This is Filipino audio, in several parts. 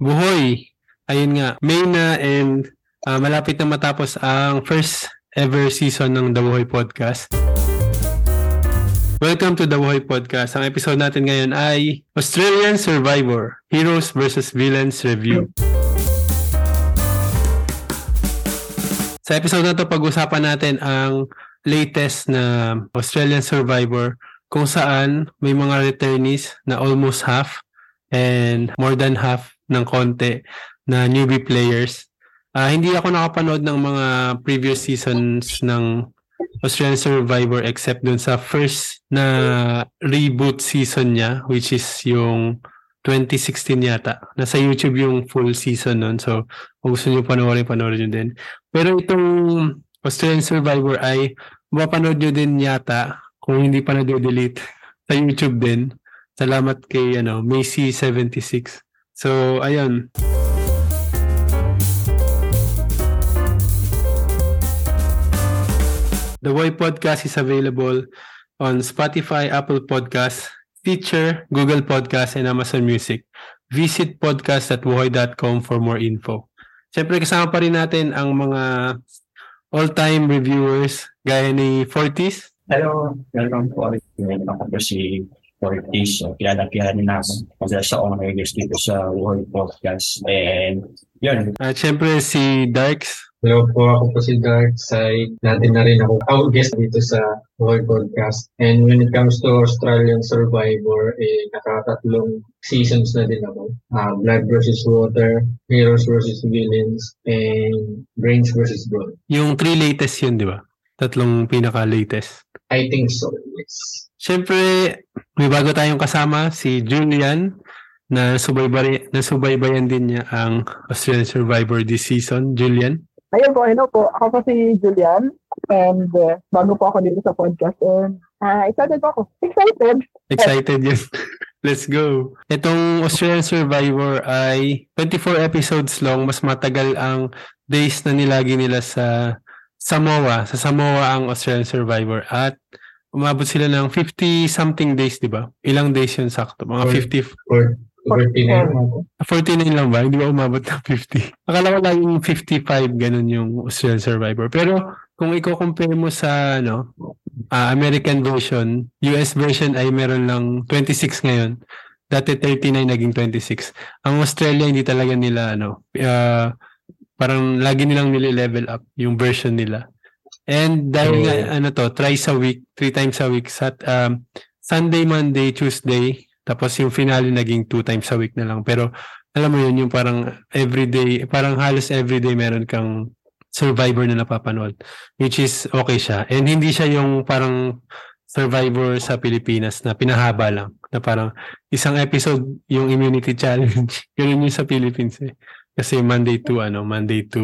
Buhoy. Ayun nga, May na and uh, malapit na matapos ang first ever season ng The Buhoy Podcast. Welcome to The Buhoy Podcast. Ang episode natin ngayon ay Australian Survivor, Heroes versus Villains Review. Sa episode na to, pag-usapan natin ang latest na Australian Survivor kung saan may mga returnees na almost half and more than half ng konti na newbie players. Uh, hindi ako nakapanood ng mga previous seasons ng Australian Survivor except dun sa first na reboot season niya which is yung 2016 yata. Nasa YouTube yung full season nun. So, kung gusto nyo panoorin, panoorin nyo din. Pero itong Australian Survivor ay mapanood nyo din yata kung hindi pa na-delete sa YouTube din. Salamat kay ano, Macy76. So, ayun. The Boy Podcast is available on Spotify, Apple Podcasts, Stitcher, Google Podcasts, and Amazon Music. Visit podcast.wuhoy.com for more info. Siyempre, kasama pa rin natin ang mga all-time reviewers gaya ni Fortis, Hello, welcome po. Ako po si Fortis. So, kilala-kilala na ako. Kasi sa owner guest dito sa World Podcast. And yun. At syempre si Darks. Hello po, ako po si Dark Side. Natin na rin ako ako guest dito sa World Podcast. And when it comes to Australian Survivor, eh, nakatatlong seasons na din ako. Uh, Blood versus Water, Heroes versus Villains, and Brains versus Blood. Yung three latest yun, di ba? Tatlong pinaka-latest. I think so, yes. Siyempre, may bago tayong kasama, si Julian, na subaybay, na subaybayan din niya ang Australian Survivor this season. Julian? Ayun po, hello po. Ako po si Julian. And uh, bago po ako dito sa podcast. And uh, excited po ako. Excited. Excited yun. Let's go. Itong Australian Survivor ay 24 episodes long. Mas matagal ang days na nilagi nila sa Samoa. Sa Samoa ang Australian Survivor. At umabot sila ng 50-something days, di ba? Ilang days yun sakto? Mga 50... 49 49 lang ba? Hindi ba umabot ng 50? Akala ko lang yung 55, ganun yung Australian Survivor. Pero kung i-compare mo sa ano, uh, American version, US version ay meron lang 26 ngayon. Dati 39 naging 26. Ang Australia hindi talaga nila ano, uh, parang lagi nilang nile-level up yung version nila. And dahil nga ano to, thrice a week, three times a week, sat, um, Sunday, Monday, Tuesday, tapos yung finale naging two times a week na lang. Pero alam mo yun, yung parang everyday, parang halos everyday meron kang survivor na napapanood. Which is okay siya. And hindi siya yung parang survivor sa Pilipinas na pinahaba lang. Na parang isang episode yung immunity challenge. Yun yung sa Philippines eh. Kasi Monday to ano, Monday to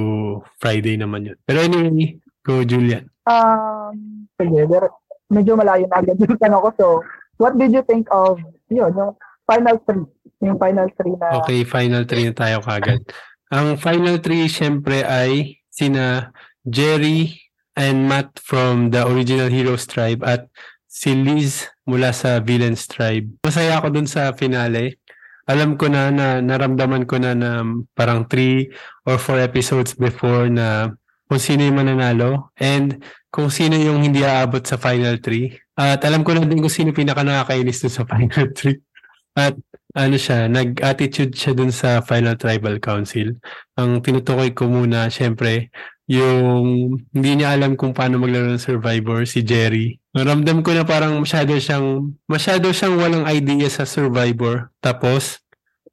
Friday naman yun. Pero anyway, go Julian. Um, sige, medyo malayo na agad yung tanong ko. So, what did you think of, yun, yung final three? Yung final three na... Okay, final three na tayo kagad. Ang final three, syempre, ay sina Jerry and Matt from the original Heroes Tribe at si Liz mula sa Villains Tribe. Masaya ako dun sa finale alam ko na na naramdaman ko na na parang 3 or 4 episodes before na kung sino yung mananalo and kung sino yung hindi aabot sa final 3. At alam ko na din kung sino pinaka nakakainis dun sa final 3. At ano siya, nag-attitude siya dun sa final tribal council. Ang tinutukoy ko muna, syempre, yung hindi niya alam kung paano maglaro ng Survivor, si Jerry. Naramdam ko na parang masyado siyang, masyado siyang walang idea sa Survivor. Tapos,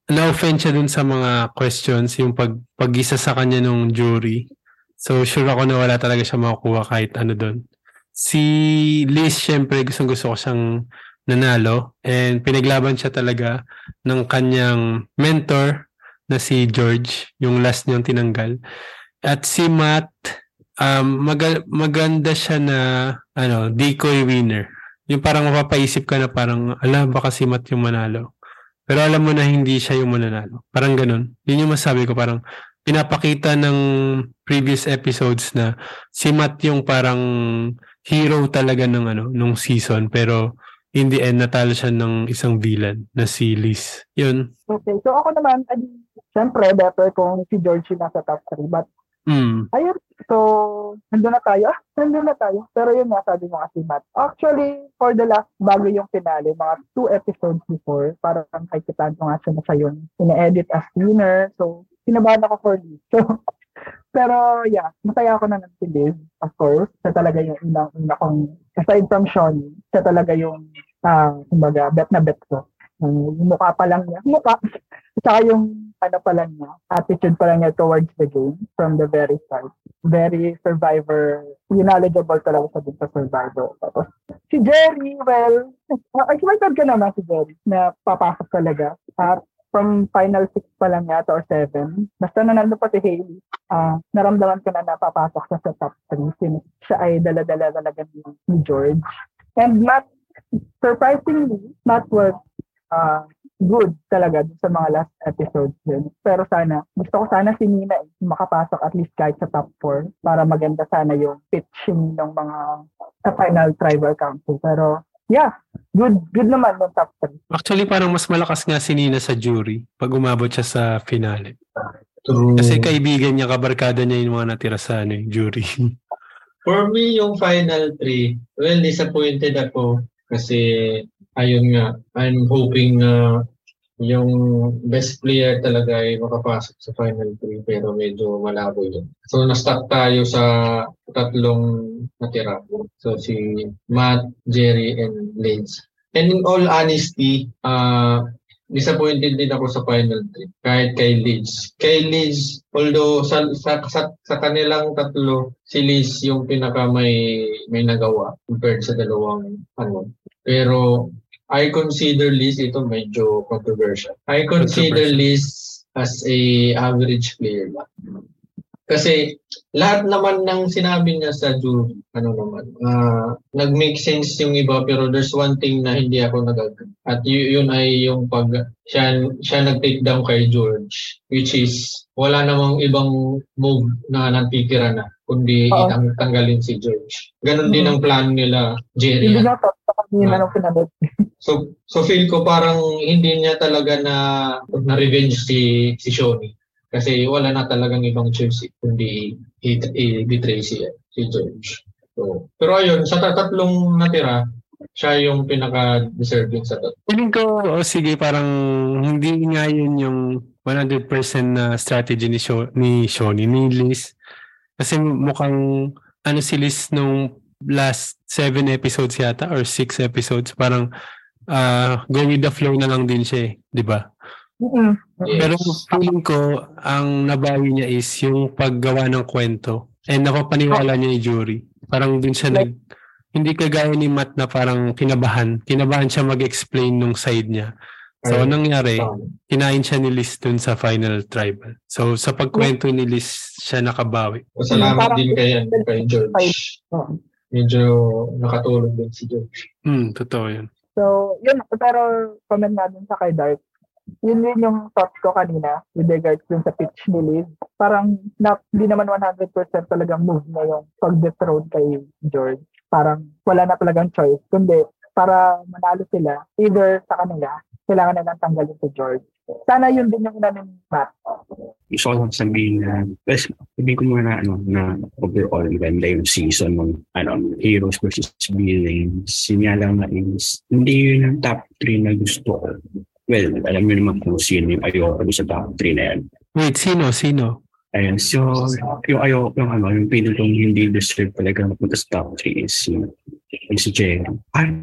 na-offend siya dun sa mga questions, yung pag, pag-isa sa kanya nung jury. So, sure ako na wala talaga siya makukuha kahit ano dun. Si Liz, syempre, gustong gusto ko siyang nanalo. And pinaglaban siya talaga ng kanyang mentor na si George, yung last niyang tinanggal. At si Matt, um, mag- maganda siya na ano, decoy winner. Yung parang mapapaisip ka na parang, ala, baka si Matt yung manalo. Pero alam mo na hindi siya yung mananalo. Parang ganun. Yun yung masabi ko, parang pinapakita ng previous episodes na si Matt yung parang hero talaga ng ano, nung season. Pero in the end, natalo siya ng isang villain na si Liz. Yun. Okay, so ako naman, adi, syempre, better kung si George yung nasa top 3. But, Mm. ayun, so, nandun na tayo. Ah, nandun na tayo. Pero yun nga, sabi mo kasi, Matt. Actually, for the last, bago yung finale, mga two episodes before, parang kay Kitanto nga siya na siya yung ina-edit as winner. So, kinabahan ako for Liz. So, pero yeah, masaya ako na si Liz, of course. Siya talaga yung unang una kong, aside from Shawnee, siya talaga yung, ah, kumbaga, bet na bet ko. Um, yung mukha pa lang niya. Mukha. Saka yung ano pa lang niya, attitude pa lang niya towards the game from the very start. Very survivor, knowledgeable talaga sa din sa survivor. Tapos, si Jerry, well, uh, excited ka naman si Jerry na papasok talaga. At from final six pa lang yata or seven, basta na nandun pa si Hailey, ah naramdaman ko na napapasok sa top three since siya ay dala-dala talaga ni, ni George. And Matt, surprisingly, Matt was uh, good talaga sa mga last episodes din. Pero sana, gusto ko sana si Nina eh, makapasok at least kahit sa top 4 para maganda sana yung pitching ng mga sa final tribal council. Pero yeah, good good naman yung top 3. Actually, parang mas malakas nga si Nina sa jury pag umabot siya sa finale. True. Kasi kaibigan niya, kabarkada niya yung mga natira sa ano, yung jury. For me, yung final three, well, disappointed ako kasi ayun nga, I'm hoping na yung best player talaga ay makapasok sa final three pero medyo malabo yun. So, na-stuck tayo sa tatlong natira. So, si Matt, Jerry, and Lance. And in all honesty, uh, disappointed din ako sa final three. Kahit kay Leeds. Kay Leeds, although sa, sa, sa, sa kanilang tatlo, si Leeds yung pinaka may, may nagawa compared sa dalawang ano. Pero I consider Leeds ito medyo controversial. I consider Controversial. Leeds as a average player lang. Kasi lahat naman ng sinabi niya sa jury, ano naman, ah, nag-make sense yung iba pero there's one thing na hindi ako nag At y- yun ay yung pag siya, siya nag-take down kay George, which is wala namang ibang move na natitira na kundi Oo. itang tanggalin si George. Ganon din ang plan nila, Jerry. Hindi to, nung pinabot. So so feel ko parang hindi niya talaga na na revenge si si Shoni kasi wala na talagang ibang choice kundi i-betray si George. So, pero ayun, sa tat- tatlong natira, siya yung pinaka-deserving sa tatlo. Feeling ko, o sige, parang hindi nga yun yung 100% na strategy ni, Sho, ni Shoni, ni Liz. Kasi mukhang ano si Liz nung last seven episodes yata or six episodes, parang ah go with the flow na lang din siya eh, di ba? Yes. Pero feeling ko, ang nabawi niya is yung paggawa ng kwento. And napapaniwala niya yung jury. Parang dun siya nag... Hindi kagaya ni Matt na parang kinabahan. Kinabahan siya mag-explain nung side niya. So, anong nangyari? Kinain siya ni Liz dun sa final tribal. So, sa pagkwento ni Liz, siya nakabawi. Salamat Parang- din kay, ano, kay George. Oo. Medyo nakatulong din si George. Hmm, totoo yun. So, yun. Pero, comment nga dun sa kay Dark. Yun din yung thought ko kanina with regards dun sa pitch ni Liz. Parang, na, hindi naman 100% talagang move na yung pag-dethrone kay George. Parang, wala na talagang choice. Kundi, para manalo sila, either sa kanila, kailangan na lang tanggalin si George. Sana yun din yung inamin ni Matt. gusto ko sabihin na, best, sabihin ko muna ano, na overall ganda yung season ng ano, heroes versus villains. Yun nga lang na is, hindi yun ang top 3 na gusto ko. Well, alam niyo naman kung sino yung ayoko sa top 3 na yan. Wait, sino? Sino? Ayun, so, yung ayoko, yung ano, yung pinag kong hindi deserve talaga mapunta sa top 3 is yung, yung si Jerry. Ah,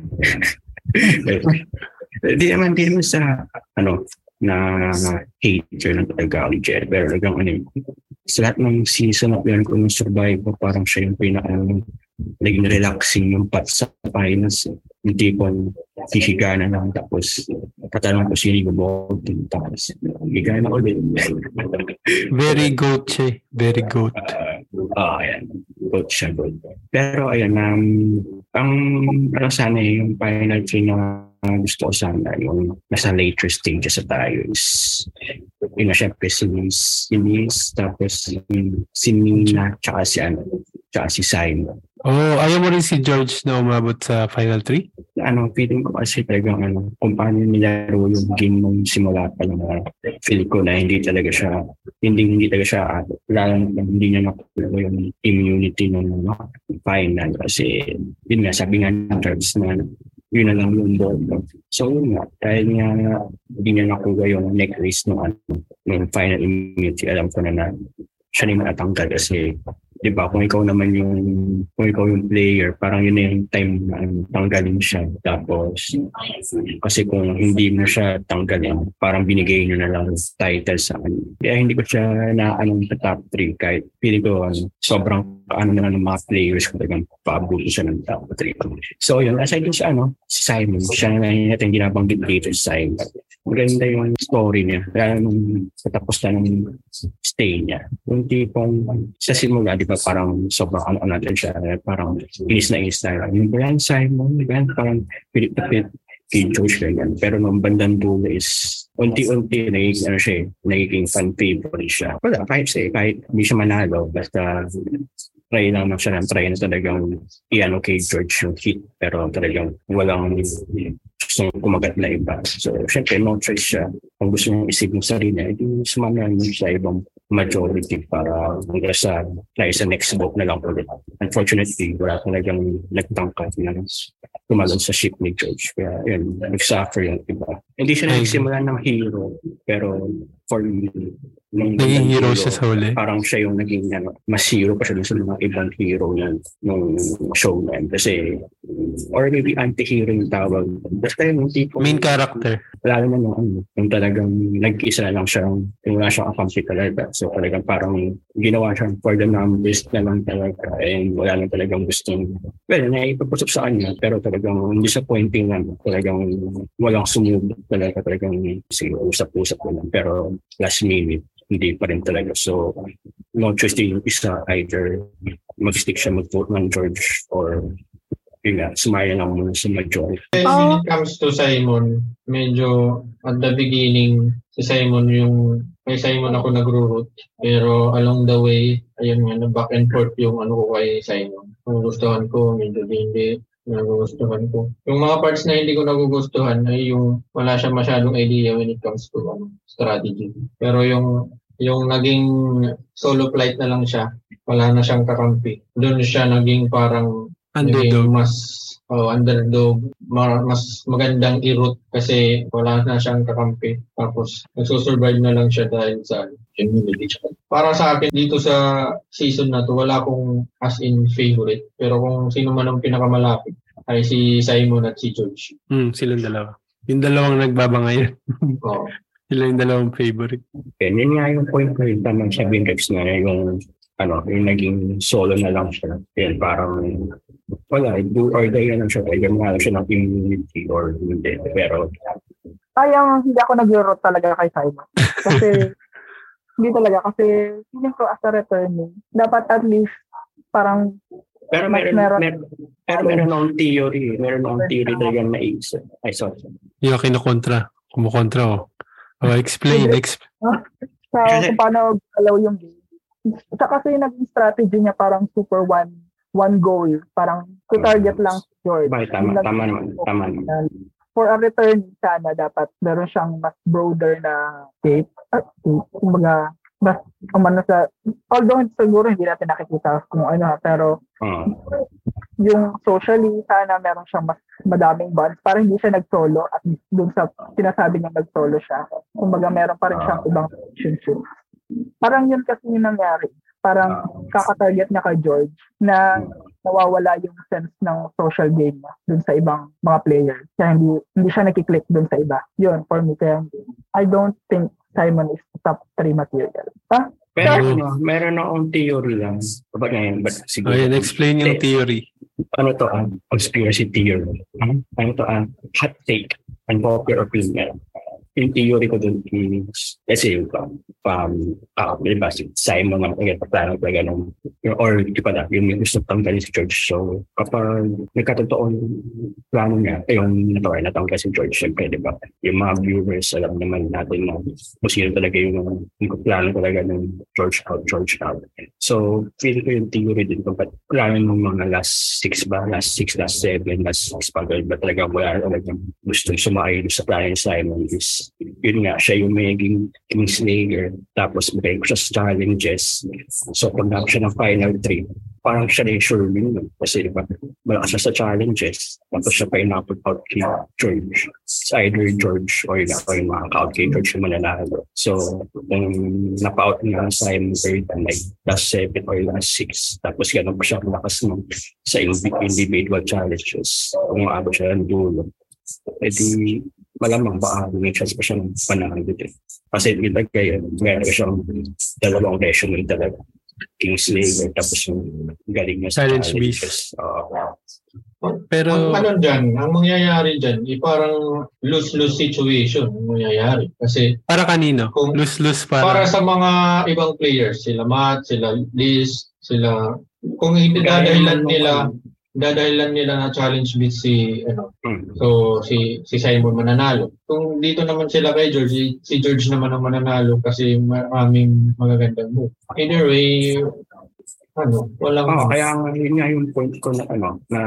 Di naman, di naman sa, ano, na, hater ng Jerry. Pero talagang ano, yun, sa lahat ng season na pinag ko ng Survivor, parang siya yung pinaka naging relaxing yung pat sa finals. Yung tipong hihiga na lang tapos tatanong ko sino yung bobotin tapos higa na ulit. Very goat siya eh. Very goat. Ah, uh, ayan. Good siya, good. Pero ayan, um, ang ano sana eh, yung final three na gusto ko sana yung nasa later stages sa tayo is yun na syempre si Liz, si Liz tapos si, si Nina tsaka si ano tsaka si Simon. Oh, ayaw mo rin si George na umabot sa final 3? ano, feeling ko kasi talagang ano, kung paano nilaro yung game nung simula pa lang, uh, feel ko na hindi talaga siya, hindi hindi talaga siya, lalo na hindi niya nakuha yung immunity ng ano, final kasi yun nga, sabi nga ng Travis na yun na lang yung board. So yun nga, dahil nga hindi niya nakuha yung neck race ng, ano, ng final immunity, alam ko na na siya na yung natanggal kasi 'di ba kung ikaw naman yung kung ikaw yung player parang yun na yung time na ano, tanggalin siya. Tapos kasi kung hindi mo siya tanggalin parang binigay niyo na lang title sa kanya. Kaya hindi ko siya na anong sa top 3 kahit feeling ko ano, sobrang ano na ng mga players kung talagang pabuto siya ng top 3 so yun. Aside dun sa ano si Simon siya na natin ginabanggit dito si Simon maganda yung story niya. Lalo nung patapos na ng stay niya. Yung tipong sa simula di ba parang sobrang ano natin siya parang inis na inis na yung Brian Simon ganyan parang pilit na pilit kay George ganyan pero nung bandang dulo is unti-unti nagiging ano siya eh, nagiging fan favorite siya. Wala kahit siya kahit hindi siya manalo basta try lang na siya ng try na talagang iano kay George yung hit pero talagang walang gusto kumagat na iba. So, syempre, no choice siya. Kung gusto niyang isip ng sarili, edi sumama niya sa ibang majority para hanggang sa try sa next vote na lang ulit. Unfortunately, wala talagang nagtangkat na tumalon sa ship ni George. Kaya yun, nag-suffer yung iba. Hindi siya nagsimula ng hero, pero for me, nung Naging hero siya sa huli. parang siya yung naging ano, mas hero pa siya dun sa mga ibang hero niya nung show na yun. Kasi, or maybe anti-hero yung tawag. Basta yung tipo. Main character. Lalo na nung ano, yung talagang nag-isa na lang siya, yung wala siyang akampi talaga. So talagang parang ginawa siya for the numbers na lang talaga. And wala lang talagang gustong, well, naipapusap sa kanya, pero talagang disappointing lang. Talagang walang sumubok talaga. Talagang sige, usap-usap na lang. Pero last minute, hindi pa rin talaga. So, no choice din yung isa, either mag-stick siya mag-vote ng George or yun nga, sumaya lang muna sa majority. And when it comes to Simon, medyo at the beginning, si Simon yung, kay Simon ako nagro-root. Pero along the way, ayun nga, na back and forth yung ano ko kay Simon. Kung gustuhan ko, medyo hindi nagugustuhan ko. Yung mga parts na hindi ko nagugustuhan ay yung wala siya masyadong idea when it comes to ano, strategy. Pero yung yung naging solo flight na lang siya, wala na siyang kakampi. Doon siya naging parang Underdog. naging mas oh, underdog, ma- mas magandang i-root kasi wala na siyang kakampi. Tapos nagsusurvive na lang siya dahil sa immunity siya. Para sa akin dito sa season na to, wala akong as in favorite. Pero kung sino man ang pinakamalapit ay si Simon at si George. Hmm, silang dalawa. Yung dalawang nagbaba ngayon. Oh. Sila yung dalawang favorite. And yun nga yung point ko yung tamang sabi ng Rex na yung ano, yung naging solo na lang siya. Yan, parang wala, do or die na lang siya. Kaya nga lang siya ng immunity or hindi. Pero Sayang, hindi ako nag-root talaga kay Simon. Kasi, hindi talaga. Kasi, feeling ko as a returning, dapat at least, parang, pero meron, meron- meron, pero meron akong theory. Meron akong theory talaga na isa. Ay, sorry. Yung kinukontra. Kumukontra oh. Oh, explain. Exp- sa Kasi- kung paano galaw yung game. Sa kasi naging strategy niya parang super one one goal. Parang to target lang si George. Bakit tama, tama naman. Tama naman. For a return, sana dapat meron siyang mas broader na tape. At kumbaga, mas umano sa, although siguro hindi natin nakikita kung ano ha, pero Ah, yung socially, sana meron siyang mas madaming bonds para hindi siya nag-solo at dun sa sinasabi niya nag-solo siya. Kumbaga meron pa rin siyang ibang relationship. Parang yun kasi yung nangyari. Parang kaka-target niya kay George na nawawala yung sense ng social game niya dun sa ibang mga players. Kaya hindi, hindi siya nakiklik dun sa iba. Yun, for me, kaya. I don't think Simon is top 3 material. Ha? pero ano, meron akong theory lang. Ba't ngayon? Ba't siguro? oh, yan, explain yung theory. ano to ang conspiracy theory? Ano, ano to ang hot take, unpopular opinion. Yung theory ko dun is, kasi yung um, um, uh, diba, si Simon ang plano talaga nung, or di pa na, yung gusto tanggalin si George. So, kapag nagkatotoon plano niya, eh, yung natawar natanggal si George, syempre, di ba? Yung mga viewers, alam naman natin na kung talaga yung, yung plano talaga ng George out, George out. So, feeling ko yung theory din kung ba't plano ng mga last six ba, last six, last seven, last six pa, ba talaga wala talaga gusto sumakay sa plano ni Simon is, yun nga, siya yung magiging Kingslayer, tapos bigay ko siya sa challenges. So, pag napos siya ng final three, parang siya na yung sure win nun. Kasi diba, malakas siya sa challenges. Tapos siya pa yung nakapag-out kay George. It's either George or yung, or yung mga out kay George yung mananalo. So, kung napa-out nga sa Simon third, like last seven or last six, tapos ganun pa siya malakas mo sa individual challenges. Kung maabot siya ng dulo. E malamang baka may chance pa siyang din. Kasi kita kaya meron siyang dalawang resume talaga. Kingslayer tapos yung galing niya sa Challenge challenges. Uh, Pero, ang ano dyan, ang mangyayari dyan, eh, parang lose-lose situation ang mangyayari. Kasi para kanino? Kung- Lose-lose para. para sa mga ibang players, sila Matt, sila Liz, sila, kung hindi dadahilan nila, dadahilan nila na challenge beat si, ano, so si si Simon mananalo. Kung dito naman sila kay George, si, si George naman ang mananalo kasi maraming magagandang move. Either way, ano, walang Oh, kaya nga yun nga yung point ko na ano na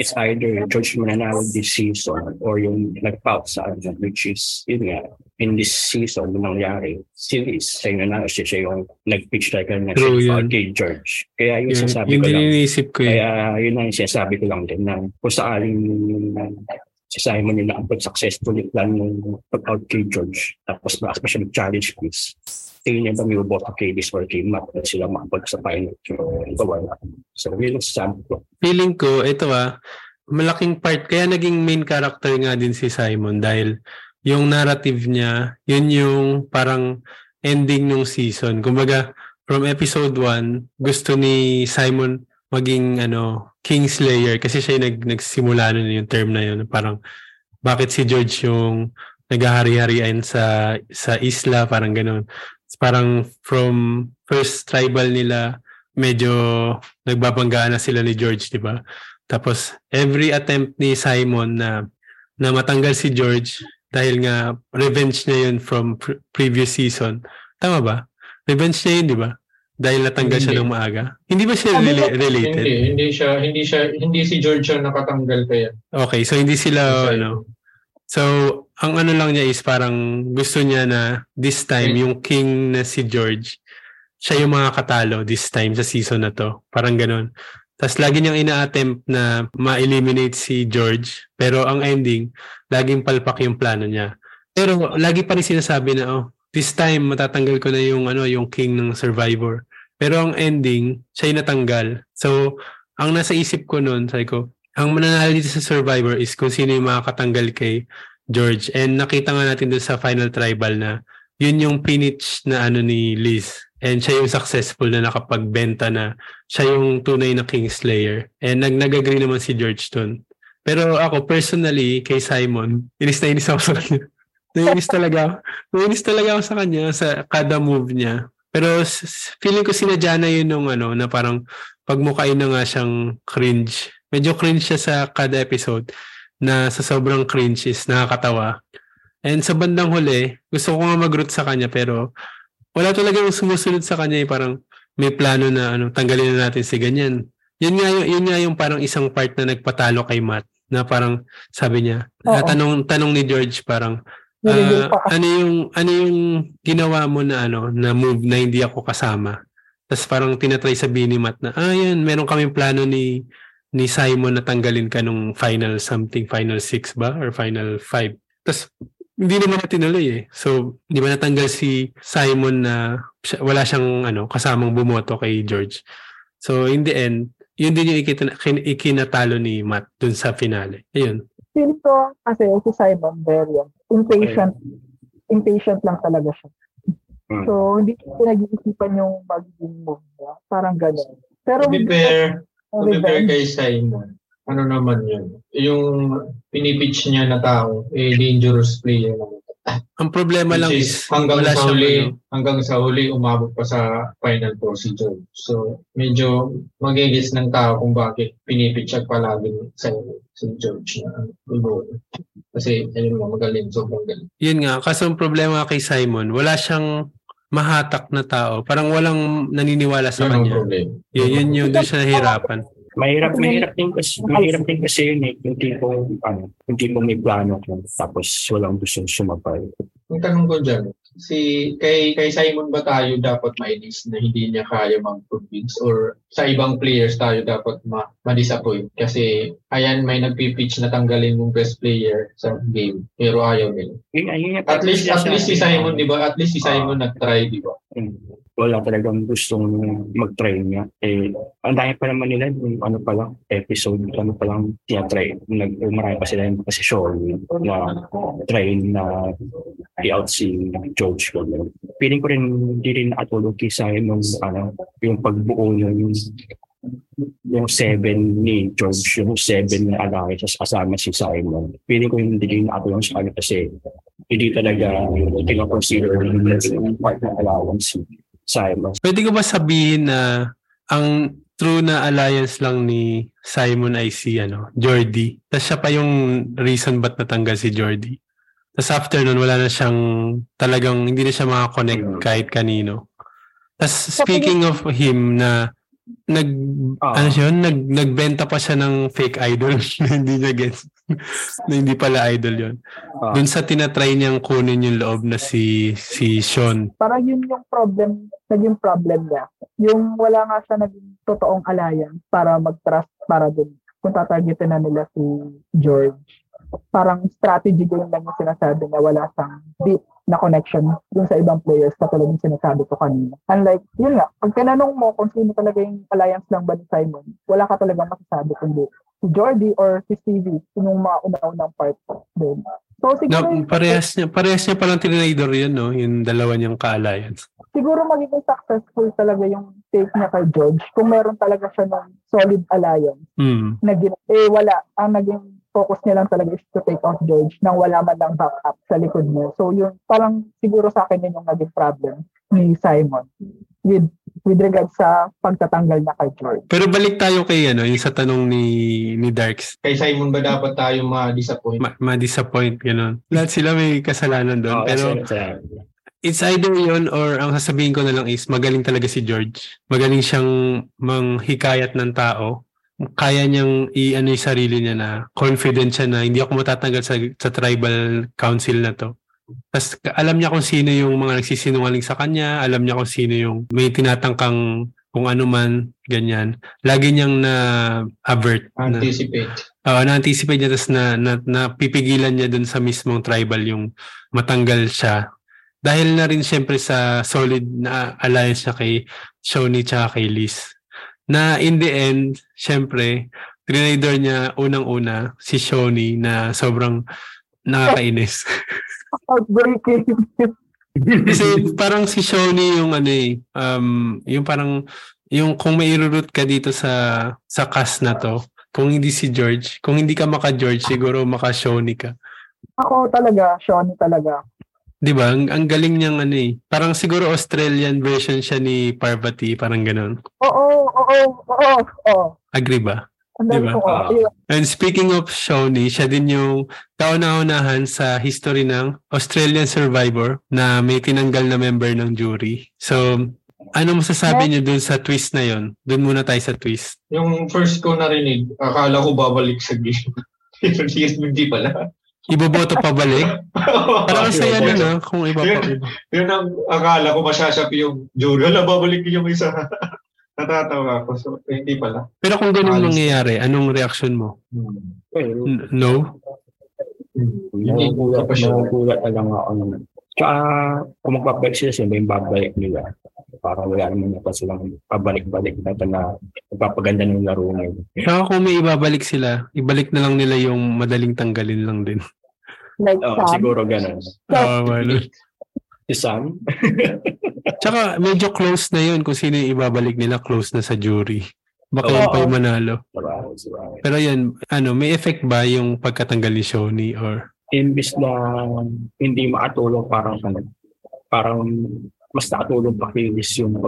it's either George mananalo this season or yung nag-pout sa ano which is yun nga in this season yung nangyari series siya yung nanalo siya, siya yung nag-pitch talaga na True siya yun. kay George kaya yung yun, sinasabi yun ko lang iniisip ko eh. kaya yun ang sinasabi ko lang din na kung sakaling si Simon yung nakapag successfully plan ng pag-out kay George tapos malakas pa siya mag-challenge quiz tingin niya ba may boto kay this or kay Matt na sila makapag sa final so ito wala so yun ang sasabi feeling ko, ito ah, malaking part, kaya naging main character nga din si Simon dahil yung narrative niya, yun yung parang ending ng season. Kumbaga, from episode 1, gusto ni Simon maging ano, Kingslayer kasi siya yung nag, nagsimula nun yung term na yun. Parang, bakit si George yung naghahari-harian sa sa isla, parang ganun. Parang from first tribal nila, medyo nagbabanggaan na sila ni George, di ba? Tapos every attempt ni Simon na na matanggal si George dahil nga revenge niya yun from pre- previous season. Tama ba? Revenge niya yun, di ba? Dahil natanggal siya Hindi. ng maaga. Hindi ba siya rela- related? Hindi, hindi siya, hindi siya, hindi si George ang nakatanggal kaya. Okay, so hindi sila ano. So, ang ano lang niya is parang gusto niya na this time Okay. yung king na si George, siya yung mga katalo this time sa season na to. Parang ganun. Tapos lagi niyang ina-attempt na ma-eliminate si George, pero ang ending, laging palpak yung plano niya. Pero lagi pa rin sinasabi na, oh, this time matatanggal ko na yung ano, yung king ng Survivor. Pero ang ending, siya yung natanggal. So, ang nasa isip ko noon, sabi ko, ang mananalo dito sa Survivor is kung sino yung makakatanggal kay George. And nakita nga natin doon sa final tribal na yun yung pinitch na ano ni Liz. And siya yung successful na nakapagbenta na siya yung tunay na Kingslayer. And nag nag-agree naman si George doon. Pero ako personally, kay Simon, inis na inis ako sa kanya. Nainis talaga. Nainis talaga ako sa kanya sa kada move niya. Pero feeling ko sinadya na yun nung ano, na parang pagmukain na nga siyang cringe. Medyo cringe siya sa kada episode na sa sobrang cringe is nakakatawa. And sa bandang huli, gusto ko nga mag-root sa kanya pero wala talaga yung sumusunod sa kanya eh, parang may plano na ano, tanggalin na natin si ganyan. Yun nga yung, yun nga yung parang isang part na nagpatalo kay Matt na parang sabi niya, ah, tanong tanong ni George parang pa. ano yung ano yung ginawa mo na ano na move na hindi ako kasama. Tapos parang tinatry sabihin ni Matt na ah yan, meron kaming plano ni ni Simon na tanggalin ka nung final something, final 6 ba or final 5. Tapos hindi naman na tinuloy eh. So, di ba natanggal si Simon na wala siyang ano kasamang bumoto kay George. So, in the end, yun din yung ikita, kin- ikinatalo ni Matt dun sa finale. Ayun. Feel ko kasi si Simon very ano, impatient. Impatient lang talaga siya. Hmm. So, hindi ko nag-iisipan yung magiging move niya. Parang gano'n. Pero To be fair, revenge, kay Simon, ano naman yun? Yung pinipitch niya na tao, eh, dangerous player naman. Ang problema lang Which is, is hanggang wala sa huli, ano, hanggang sa huli umabot pa sa Final Four si George. So, medyo magigis ng tao kung bakit pinipitch palagi sa si George na ano, Kasi, ayun mo, magaling, sobrang galing. Yun nga, kaso ang problema kay Simon, wala siyang mahatak na tao. Parang walang naniniwala sa kanya. Yun, yun yung doon siya nahihirapan. Mahirap, mahirap din kasi, mahirap din kasi yun eh. Yung tipong, ano, yung tipong may plano ko, tapos walang gusto sumabay. Ang tanong ko dyan, si kay kay Simon ba tayo dapat mainis na hindi niya kaya mag-convince or sa ibang players tayo dapat ma ma-disappoint kasi ayan may nagpi-pitch na tanggalin yung best player sa game pero ayaw nila. At least at least si Simon, di ba? At least si Simon nag-try, di ba? wala talagang gustong mag-try niya. Eh, ang dami pa naman nila, yung ano pa lang, episode, ano pa lang, tinatry. Nag, marami pa sila yung posisyon na try na i-out si George Gordon. Feeling ko rin, hindi rin nakatulog kay Simon, ano, yung pagbuo niya, yung seven ni George, yung seven na alliances kasama si Simon. Feeling ko hindi rin nakatulong sa kanya kasi hindi talaga pinakonsider yung part ng allowance si Simon. Pwede ko ba sabihin na ang true na alliance lang ni Simon ay si ano, Jordy. Tapos siya pa yung reason ba't natanggal si Jordy. Tapos after nun, wala na siyang talagang hindi na siya makakonect Mm. kahit kanino. Tapos speaking of him na nag Ah. ano siya yun? nag nagbenta pa siya ng fake idol na hindi niya gets na hindi pala idol yon Ah. Doon sa tinatry niyang kunin yung loob na si si Sean Parang yun yung problem, naging problem niya. Yung wala nga siya naging totoong alliance para mag-trust para dun. Kung tatargetin na nila si George. Parang strategy game lang yung sinasabi na wala siyang deep na connection dun sa ibang players katulad yung sinasabi ko kanina. Unlike, yun nga, pag tinanong mo kung sino talaga yung alliance lang ba ni Simon, wala ka talaga masasabi kundi si Jordy or si Stevie, yung mga una-unang part doon. So siguro, na parehas niya parehas niya palang trinidor yun no yung dalawa niyang ka-alliance siguro magiging successful talaga yung take niya kay George kung meron talaga siya ng solid alliance hmm. na eh wala ang naging focus niya lang talaga is to take out George nang wala man lang backup sa likod niya. So yun parang siguro sa akin yun yung naging problem ni Simon with with regards sa pagtatanggal na kay George. Pero balik tayo kay ano yung sa tanong ni ni Darks. Kay Simon ba dapat tayo ma-disappoint? ma- ma-disappoint ganun lahat sila may kasalanan doon Oo, pero it's either yon or ang sasabihin ko na lang is magaling talaga si George. Magaling siyang manghikayat ng tao kaya niyang i-ano yung sarili niya na confident siya na hindi ako matatanggal sa, sa tribal council na to. Tapos alam niya kung sino yung mga nagsisinungaling sa kanya, alam niya kung sino yung may tinatangkang kung ano man, ganyan. Lagi niyang. Na, Anticipate. uh, na-anticipate niya tapos na, na, napipigilan niya dun sa mismong tribal yung matanggal siya. Dahil na rin siyempre sa solid na alliance niya kay Shoni tsaka kay Liz. Na in the end, siyempre, trinidor niya unang-una si Shoni na sobrang nakakainis. heartbreaking Kasi parang si Shoni yung ano eh, um, yung parang, yung kung may root ka dito sa sa cast na to, kung hindi si George, kung hindi ka maka-George, siguro maka-Shoni ka. ako talaga Sean talaga 'Di ba? Ang, ang galing niyang ano eh. Parang siguro Australian version siya ni Parvati, parang ganun. oo oo oo oo Agree ba? Diba? Ah. ayun. And speaking of Shoni, siya din yung kauna-unahan sa history ng Australian Survivor na may tinanggal na member ng jury. So, ano masasabi niyo dun sa twist na yon? Dun muna tayo sa twist. Yung first ko narinig, akala ko babalik sa game. hindi pala. Iboboto pa balik? Parang ang saya nun ah, kung iba pa. Iba. Yun ang akala ko masasabi yung jury. Wala, babalik yung isa. Natatawa ako. So, hindi pala. Pero kung ganun Alis. mangyayari, anong reaction mo? Well, N- no? Siya. nagugulat na lang ako naman. Tsaka, kung magbabalik sila, sila yung babalik nila. Para wala naman na pa silang pabalik-balik na ito na nagpapaganda ng laro ngayon. Saka kung may ibabalik sila, ibalik na lang nila yung madaling tanggalin lang din. Like Oo, Sam siguro ganun. Oo, ano. Si Sam, Tsaka medyo close na yun kung sino yung ibabalik nila close na sa jury. Baka yun pa yung manalo. Diba? Diba? Pero yan, ano, may effect ba yung pagkatanggal ni Shoni or imbis na hindi makatulong parang ano, parang mas nakatulong pa kinis yung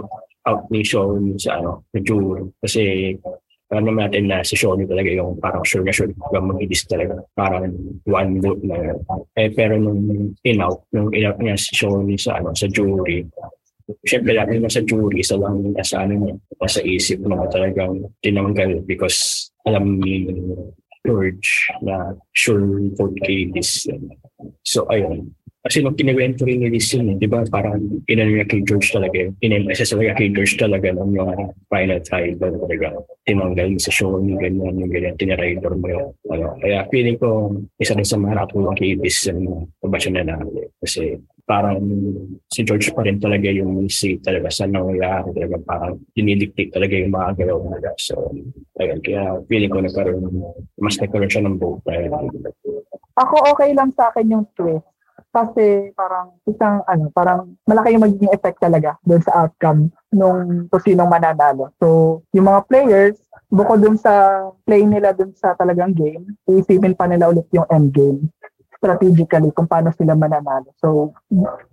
out ni Sean sa ano, sa jury. Kasi alam naman natin na si Sean talaga yung parang sure na sure na mag-idis talaga. Parang one vote na. Eh, pero nung in-out, nung in-out niya si Sean sa, ano, sa jury, Siyempre, lagi na sa jury, isa lang yung nasa, ano, niya, nasa isip na talagang tinanggal because alam ni George na sure vote kay. So, ayun. Kasi nung kinikwento rin ni Liz yun, eh, di ba, parang inano niya kay George talaga, in-emphasize talaga kay George talaga ng yung final trial talaga. Tinanggal mo sa show, yung ganyan, yung ganyan, tiniraidor mo yun. Ano, kaya feeling ko, isa rin sa mga nakatulong kay Liz yung pabasyon na namin. Kasi parang si George pa rin talaga yung say talaga sa nangyayari talaga parang dinidictate talaga yung mga galaw nila. So, ayun, kaya feeling ko nagkaroon, mas nagkaroon siya ng vote. Ako okay lang sa akin yung twist kasi parang isang ano, parang malaki yung magiging effect talaga doon sa outcome nung kung sinong mananalo. So, yung mga players, bukod dun sa play nila dun sa talagang game, iisipin pa nila ulit yung end game strategically kung paano sila mananalo. So,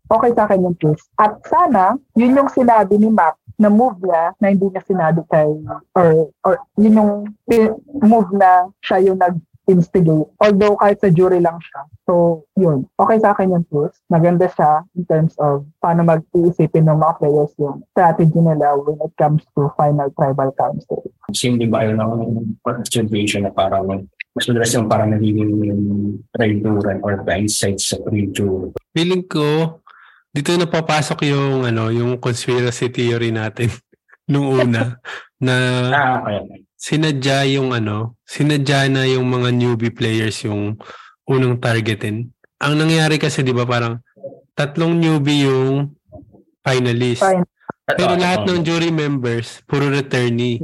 okay sa akin yung case. At sana, yun yung sinabi ni Mac na move niya na hindi niya sinabi kay or or yun yung move na siya yung nag instigate. Although kahit sa jury lang siya. So, yun. Okay sa akin yung tools. Maganda siya in terms of paano mag-iisipin ng mga players yung strategy nila when it comes to final tribal council. Same din ba yun ng situation na parang mas madalas yung parang nagiging traidoran or blind sides sa pre-jury. Feeling ko, dito na papasok yung ano, yung conspiracy theory natin nung una na ah, okay sinadya yung ano, sinadya na yung mga newbie players yung unang targetin. Ang nangyari kasi 'di ba parang tatlong newbie yung finalist. Fine. Pero lahat ng jury members puro returnee.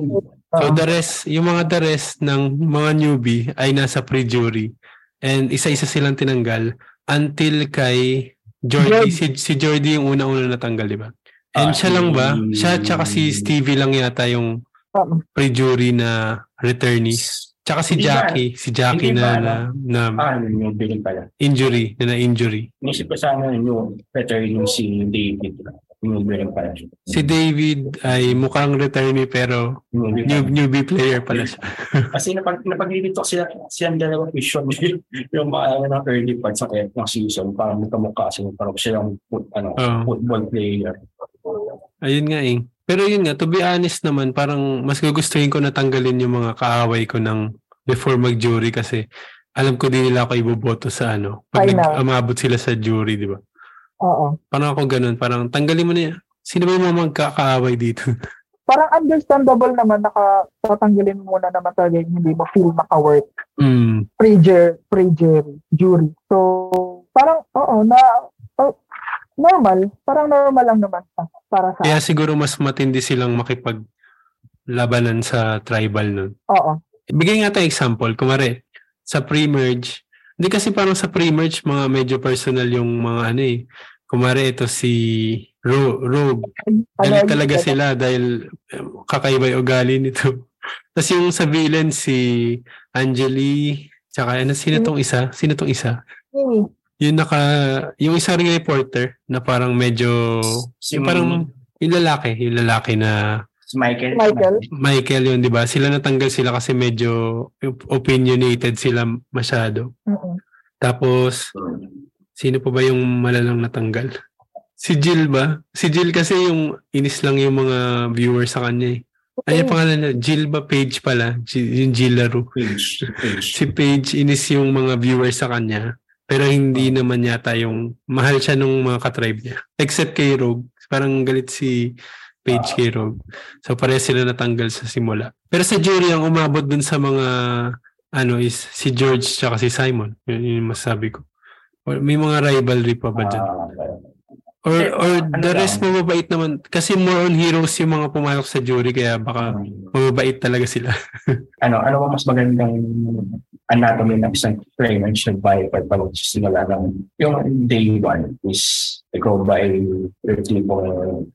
So the rest, yung mga the rest ng mga newbie ay nasa pre-jury. And isa-isa silang tinanggal until kay Jordy. Si, si Jordy yung una-una natanggal, di ba? And Ah, siya lang ba? si- Siya tsaka si Stevie lang yata yung. Pre-jury na returnees. Tsaka si Hindi ba? Jackie, si Jackie na, na, na Ah, yun yung billing pala. injury, na na-injury. Inisip ko sana yung better yung si David. Yung billing pala siya. Si David ay mukhang returnee pero billing new, newbie player pala siya. Kasi napag, napaglilito ko sila, silang dalawang vision yung mga ano, ng early parts ng, ng season. Parang magkamukha sila. Parang silang foot, ano, Oo. football player. Ayun nga eh. Pero yun nga, to be honest naman, parang mas gugustuhin ko na tanggalin yung mga kaaway ko ng before mag-jury kasi alam ko din nila ako iboboto sa ano. Pag nag-amabot sila sa jury, di ba? Oo. Parang ako ganun, parang tanggalin mo na yan. Sino ba yung mga magkakaaway dito? Parang understandable naman naka tatanggalin mo muna naman talaga yung hindi mo feel maka-work mm, pre-jury, pre-jury, jury. So, parang, oo, na, normal. Parang normal lang naman para sa kaya siguro mas matindi silang makipaglabanan sa tribal nun. Oo. Bigay nga tayo example. Kumari, sa pre-merge, hindi kasi parang sa pre-merge, mga medyo personal yung mga ano eh. Kumari ito si Ro- Rogue. Galit Ano, talaga ano, sila dahil eh, kakaiba yung ugali nito. Tapos yung sa villain, si Angeli, tsaka ano, sino tong isa? Sino tong isa? Mimi. Yung naka, yung isa ring reporter na parang medyo, Si yung parang, yung lalaki, yung lalaki na Si Michael. Michael. Michael yun, di ba? Sila natanggal sila kasi medyo opinionated sila masyado. Mm-mm. Tapos, sino pa ba yung malalang natanggal? Si Jill ba? Si Jill kasi yung inis lang yung mga viewers sa kanya eh. Ay, yung pangalan niya, Jill ba? Page pala. Ji- Yung Jill Laro. Page. Page. Si Page, inis yung mga viewers sa kanya. Pero hindi naman yata yung mahal siya nung mga katribe niya. Except kay Rogue. Parang galit si Page kay Rogue. So pareha sila natanggal sa simula. Pero sa jury, ang umabot dun sa mga ano is si George tsaka si Simon. Yun, yun yung masabi ko. May mga rivalry pa ba dyan? Or, Eh, or ano the rest lang? mababait naman. Kasi more on heroes yung mga pumasok sa jury kaya baka mababait talaga sila. ano, ano ba mas magandang anatomy ng isang player survivor pag simula ng yung day one is ikaw ba ay yung tipong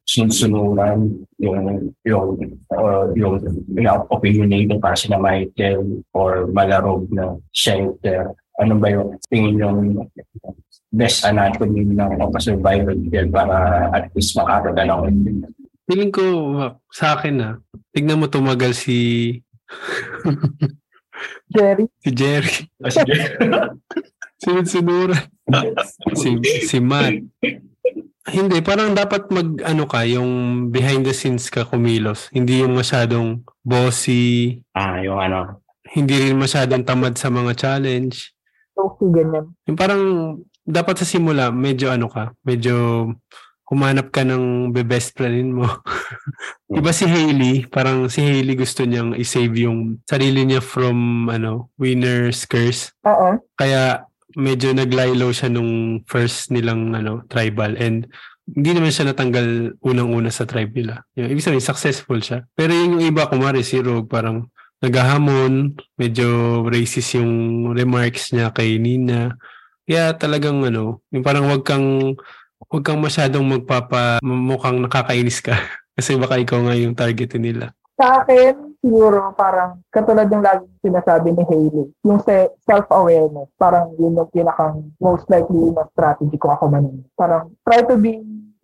sinusunuran yung yung uh, yung, yung opinionated para sila Michael or malarog na shelter ano ba yung tingin yung best anatomy ng survival yan para at least makakagalaw. Feeling ko sa akin na tignan mo tumagal si Jerry. si Jerry, Ah, sige. si Sinura, si si Matt. Hindi, parang dapat mag ano ka, yung behind the scenes ka kumilos. Hindi yung masyadong bossy, Ah, yung ano. hindi rin masyadong tamad sa mga challenge. So, ganyan. Yung parang dapat sa simula, medyo ano ka, medyo humanap ka ng best friendin mo. Iba si Hailey, parang si Hailey gusto niyang i-save yung sarili niya from ano, winner's curse. Oo. Kaya medyo naglaylo siya nung first nilang ano, tribal and hindi naman siya natanggal unang-una sa tribe nila. Yung, ibig sabihin, successful siya. Pero yung iba, kumari si Rogue, parang naghahamon, medyo racist yung remarks niya kay Nina. Kaya talagang ano, yung parang wag kang wag kang masyadong magpapa mukhang nakakainis ka kasi baka ikaw nga yung targetin nila. Sa akin, siguro parang katulad ng laging sinasabi ni Hailey, yung se- self-awareness, parang yun yung pinakang most likely na strategy ko ako man. Parang try to be,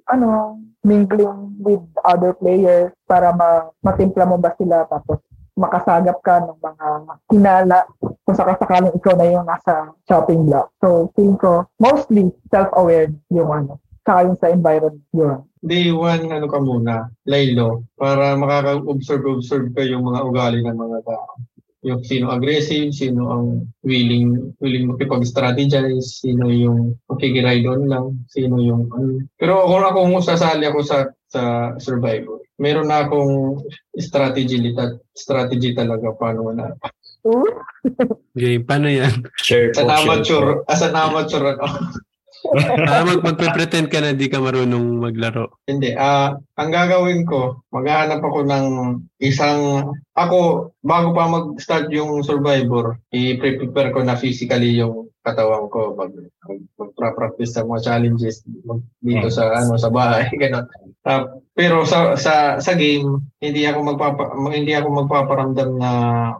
ano, mingling with other players para ma matimpla mo ba sila tapos makasagap ka ng mga hinala kung sakasakaling ikaw na yung nasa chopping block. So, feeling ko, mostly self-awareness yung ano, saka yung sa environment yun. Day one, ano ka muna, laylo, para makaka-observe-observe ka yung mga ugali ng mga tao. Yung sino aggressive, sino ang willing willing makipag-strategize, sino yung makikiride on lang, sino yung ano. Pero kung ako kung sasali ako sa sa survival, meron na akong strategy strategy talaga paano na. Okay, paano yan? Share Sa po, share amateur, po. as an amateur ako. Ah, mag magpe-pretend ka na di ka marunong maglaro. Hindi. ah ang gagawin ko, maghahanap ako ng isang... Ako, bago pa mag-start yung Survivor, i-prepare ko na physically yung katawan ko. Mag, mag, magpa-practice sa mga challenges mag, dito sa ano sa bahay. Ganun. Ah, pero sa, sa sa game, hindi ako magpapa hindi ako magpaparamdam na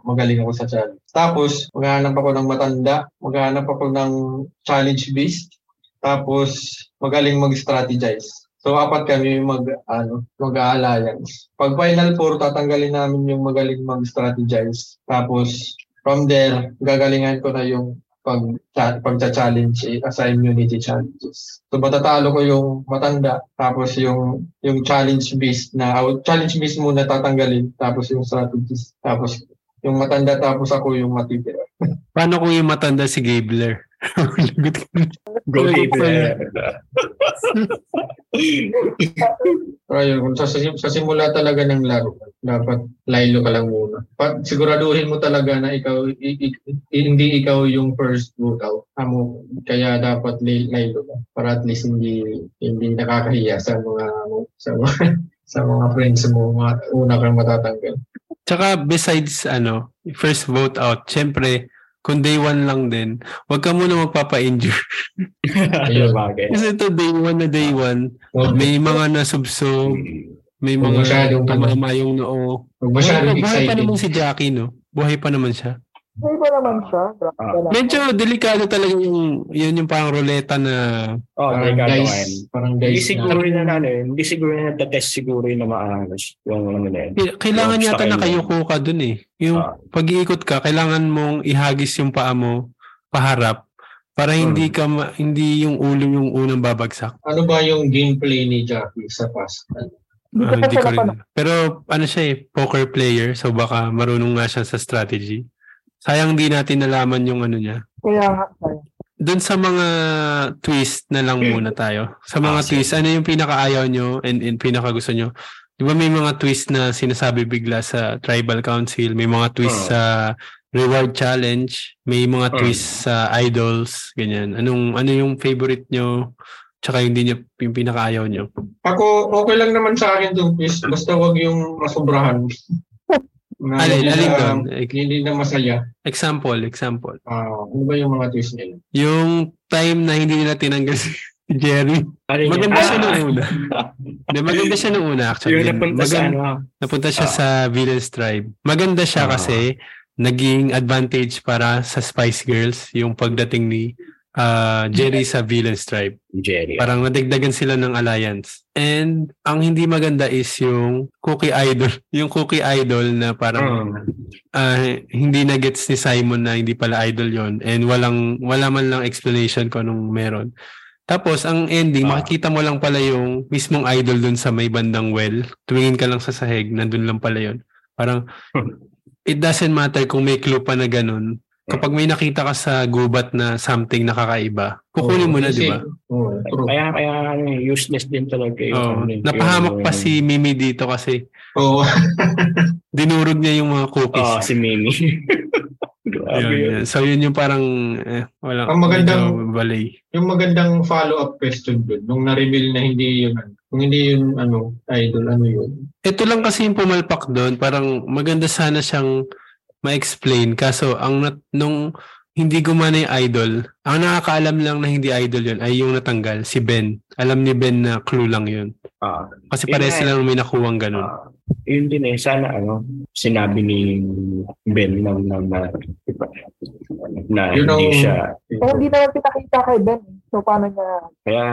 magaling ako sa challenge. Tapos, maghahanap ako ng matanda, maghahanap ako ng challenge beast, tapos magaling mag-strategize. So apat kami mag ano, mag-alliance. Pag final four tatanggalin namin yung magaling mag-strategize. Tapos from there gagalingan ko na yung pag pagcha-challenge eh, sa immunity challenges. So matatalo ko yung matanda tapos yung yung challenge beast na oh, challenge beast muna tatanggalin tapos yung strategist tapos yung matanda tapos ako yung matitira. Paano kung yung matanda si Gabler? Lagot ka na. Go Lagot Gabe. pala. Pero yun, kung sa, sa simula talaga ng laro, dapat laylo ka lang muna. Pa, siguraduhin mo talaga na ikaw, i, i, hindi ikaw yung first vote out. Amo, kaya dapat lay, laylo ka. Para at least hindi, hindi nakakahiya sa mga, sa mga, sa mga friends mo, mga una kang matatanggal. Tsaka besides ano, first vote out, syempre, kung day one lang din, wag ka muna magpapa-injure. Ayun. Bagay. Kasi ito day one na day one, Huwag may mga nasubsob, may mga masyadong ano. tumama yung noo. huwag masyadong buhay, buhay pa excited. naman si Jackie, no? Buhay pa naman siya. Hindi ba naman siya? Ah. lang. Medyo delikado talaga yung, yun yung parang ruleta na Oh, Parang yan. Parang Hindi dice siguro na. na ano eh. Hindi siguro na test siguro yung na maangas. Yung ano na yun. kailangan yata style nakayuko ka dun eh. Yung Ah. pag-iikot ka, kailangan mong ihagis yung paa mo paharap para hindi ka ma- hindi yung ulo yung unang babagsak. Ano ba yung gameplay ni Jackie sa past? Hindi Ah, ko hindi ko rin. napanood. Pero ano siya eh, poker player so baka marunong nga siya sa strategy. Sayang di natin nalaman yung ano niya. Kaya nga, sayang. Doon sa mga twist na lang muna tayo. Sa mga Ah, sige. twist, ano yung pinakaayaw nyo and, and pinaka gusto nyo? Di ba may mga twist na sinasabi bigla sa tribal council, may mga twist Oo. sa reward challenge, may mga Oo. twist sa idols, ganyan. Anong ano yung favorite nyo? Tsaka hindi nyo yung pinakaayaw nyo. Ako, okay lang naman sa akin itong quiz. Basta wag yung masobrahan. Na Alin, hindi alin na, doon? Hindi na masaya. Example, example. Ah, ano ba yung mga twist nila? Yung time na hindi nila tinanggal si Jerry. Yun? Maganda siya Ah! nung una. Hindi, maganda siya nung una actually. Yung napunta sa Maganda- ano. Napunta siya Ah. sa Villain's Tribe. Maganda siya Ah. kasi naging advantage para sa Spice Girls yung pagdating ni ah, Jerry sa Villain's Tribe. Jerry. Parang nadagdagan sila ng alliance. And ang hindi maganda is yung Cookie Idol. Yung Cookie Idol na parang Mm. ah, hindi na gets ni Simon na hindi pala idol yon and walang wala man lang explanation kung anong meron. Tapos ang ending Ah. makikita mo lang pala yung mismong idol dun sa may bandang well. Tumingin ka lang sa sahig, nandun lang pala yon. Parang it doesn't matter kung may clue pa na ganun. Kapag may nakita ka sa gubat na something nakakaiba, kukunin mo na, di ba? True. Kaya, kaya ano, eh, useless din talaga yung, Oo. ano, eh, Napahamak yung- pa si Mimi dito kasi Oo. dinurog niya yung mga cookies. Oo, si Mimi. Grabe Yun, yun. yun. So yun yung parang eh, wala. Ang magandang- balay. yung magandang follow-up question dun, nung na-reveal na hindi yun, ano, kung hindi yun, ano, idol, ano yun. Ito lang kasi yung pumalpak doon, parang maganda sana siyang ma-explain. Kaso, ang nat- nung hindi gumana yung idol, ang nakakaalam lang na hindi idol yun ay yung natanggal, si Ben. Alam ni Ben na clue lang yun. Ah, Kasi Yun parehas nga eh. silang may nakuwang ganun. ah, yun din eh. Sana ano, sinabi ni Ben na, na, na, na Yun ang- hindi siya. Eh, hindi naman pinakita kay Ben. eh. So, paano niya? Kaya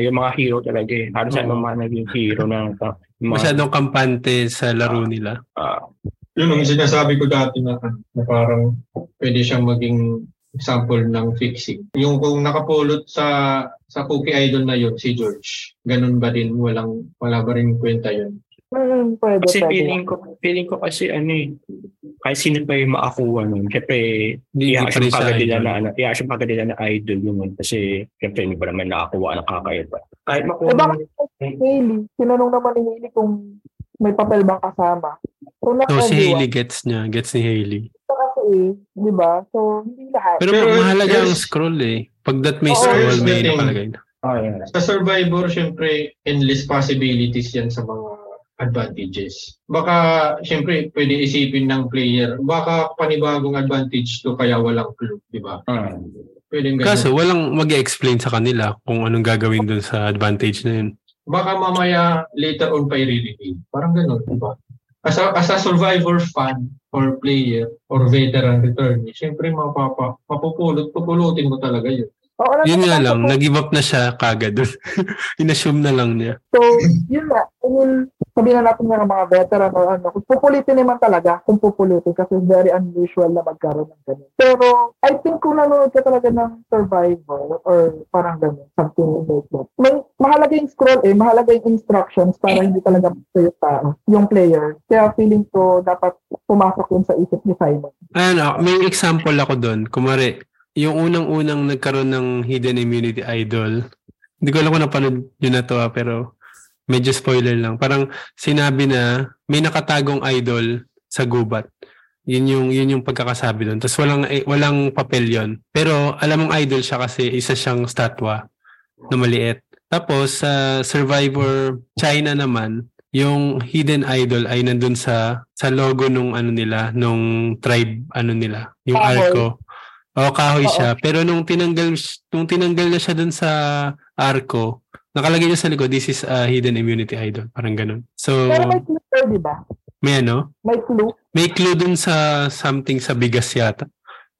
yung mga hero talaga eh. Halos Oo. ano mga naging hero na mga, Masyadong kampante sa laro nila. ah, Yun ang sinasabi ko dati na, na parang pwede siyang maging example ng fixing. Yung kung nakapulot sa sa cookie idol na yun, si George, ganun ba din? Walang, wala ba rin kwenta yun? Hmm, pwede, kasi pwede. feeling ko, feeling ko kasi ano eh, kahit sino pa yung makakuha nun. Siyempre, Hindi iya pa siya idol. na, ano, iya siya pagod nila na idol yun. Kasi, siyempre, hindi ba naman nakakuha ng kakaiba. Kahit Eh, makuha bakit si Hailey? Tinanong naman ni Hailey kung may papel bang kasama. So, So si everyone. Hailey gets niya, gets ni Hailey. Ito kasi eh, di ba? So, hindi lahat. Pero, Pero mahalaga ang scroll eh. Pag that may Oo, scroll, may nakalagay. Oh, yeah. Sa Survivor, syempre, endless possibilities yan sa mga advantages. Baka, syempre, pwede isipin ng player, baka panibagong advantage to kaya walang clue, di ba? Ah. Pwede ganun. Kaso walang mag explain sa kanila kung anong gagawin dun sa advantage na yun. Baka mamaya later on pa i-reveal. Parang ganun, di ba? As a, as a survivor fan or player or veteran returnee, syempre mapapa, mapupulot, pupulutin mo talaga yun. Oo, Yun nga lang, po- nag-give up na siya kagad. In-assume na lang niya. So, yun nga. I mean, sabihin na natin ng mga veteran or ano, kung pupulitin naman talaga, kung pupulitin kasi very unusual na magkaroon ng ganun. Pero, I think kung nanonood ka talaga ng Survivor or parang ganun, something like that, may mahalaga yung scroll eh, mahalaga yung instructions para hindi talaga yung tao, yung player. Kaya feeling ko dapat pumasok yun sa isip ni Simon. Ano, may example ako doon. Kumari, yung unang-unang nagkaroon ng Hidden Immunity Idol, hindi ko alam kung napanood yun na to ah, pero medyo spoiler lang. Parang sinabi na may nakatagong idol sa gubat. Yun yung yun yung pagkakasabi doon. Tapos walang eh, walang papel yon. Pero alam mong idol siya kasi isa siyang statwa na maliit. Tapos sa Survivor China naman, yung hidden idol ay nandun sa sa logo nung ano nila, nung tribe ano nila, yung Kahoy. O kahoy Oo. siya. Pero nung tinanggal nung tinanggal na siya dun sa arco, nakalagay niya sa likod, this is a hidden immunity idol. Parang ganun. So, Pero may clue, sir, di ba? may ano? May clue. May clue dun sa something sa bigas yata.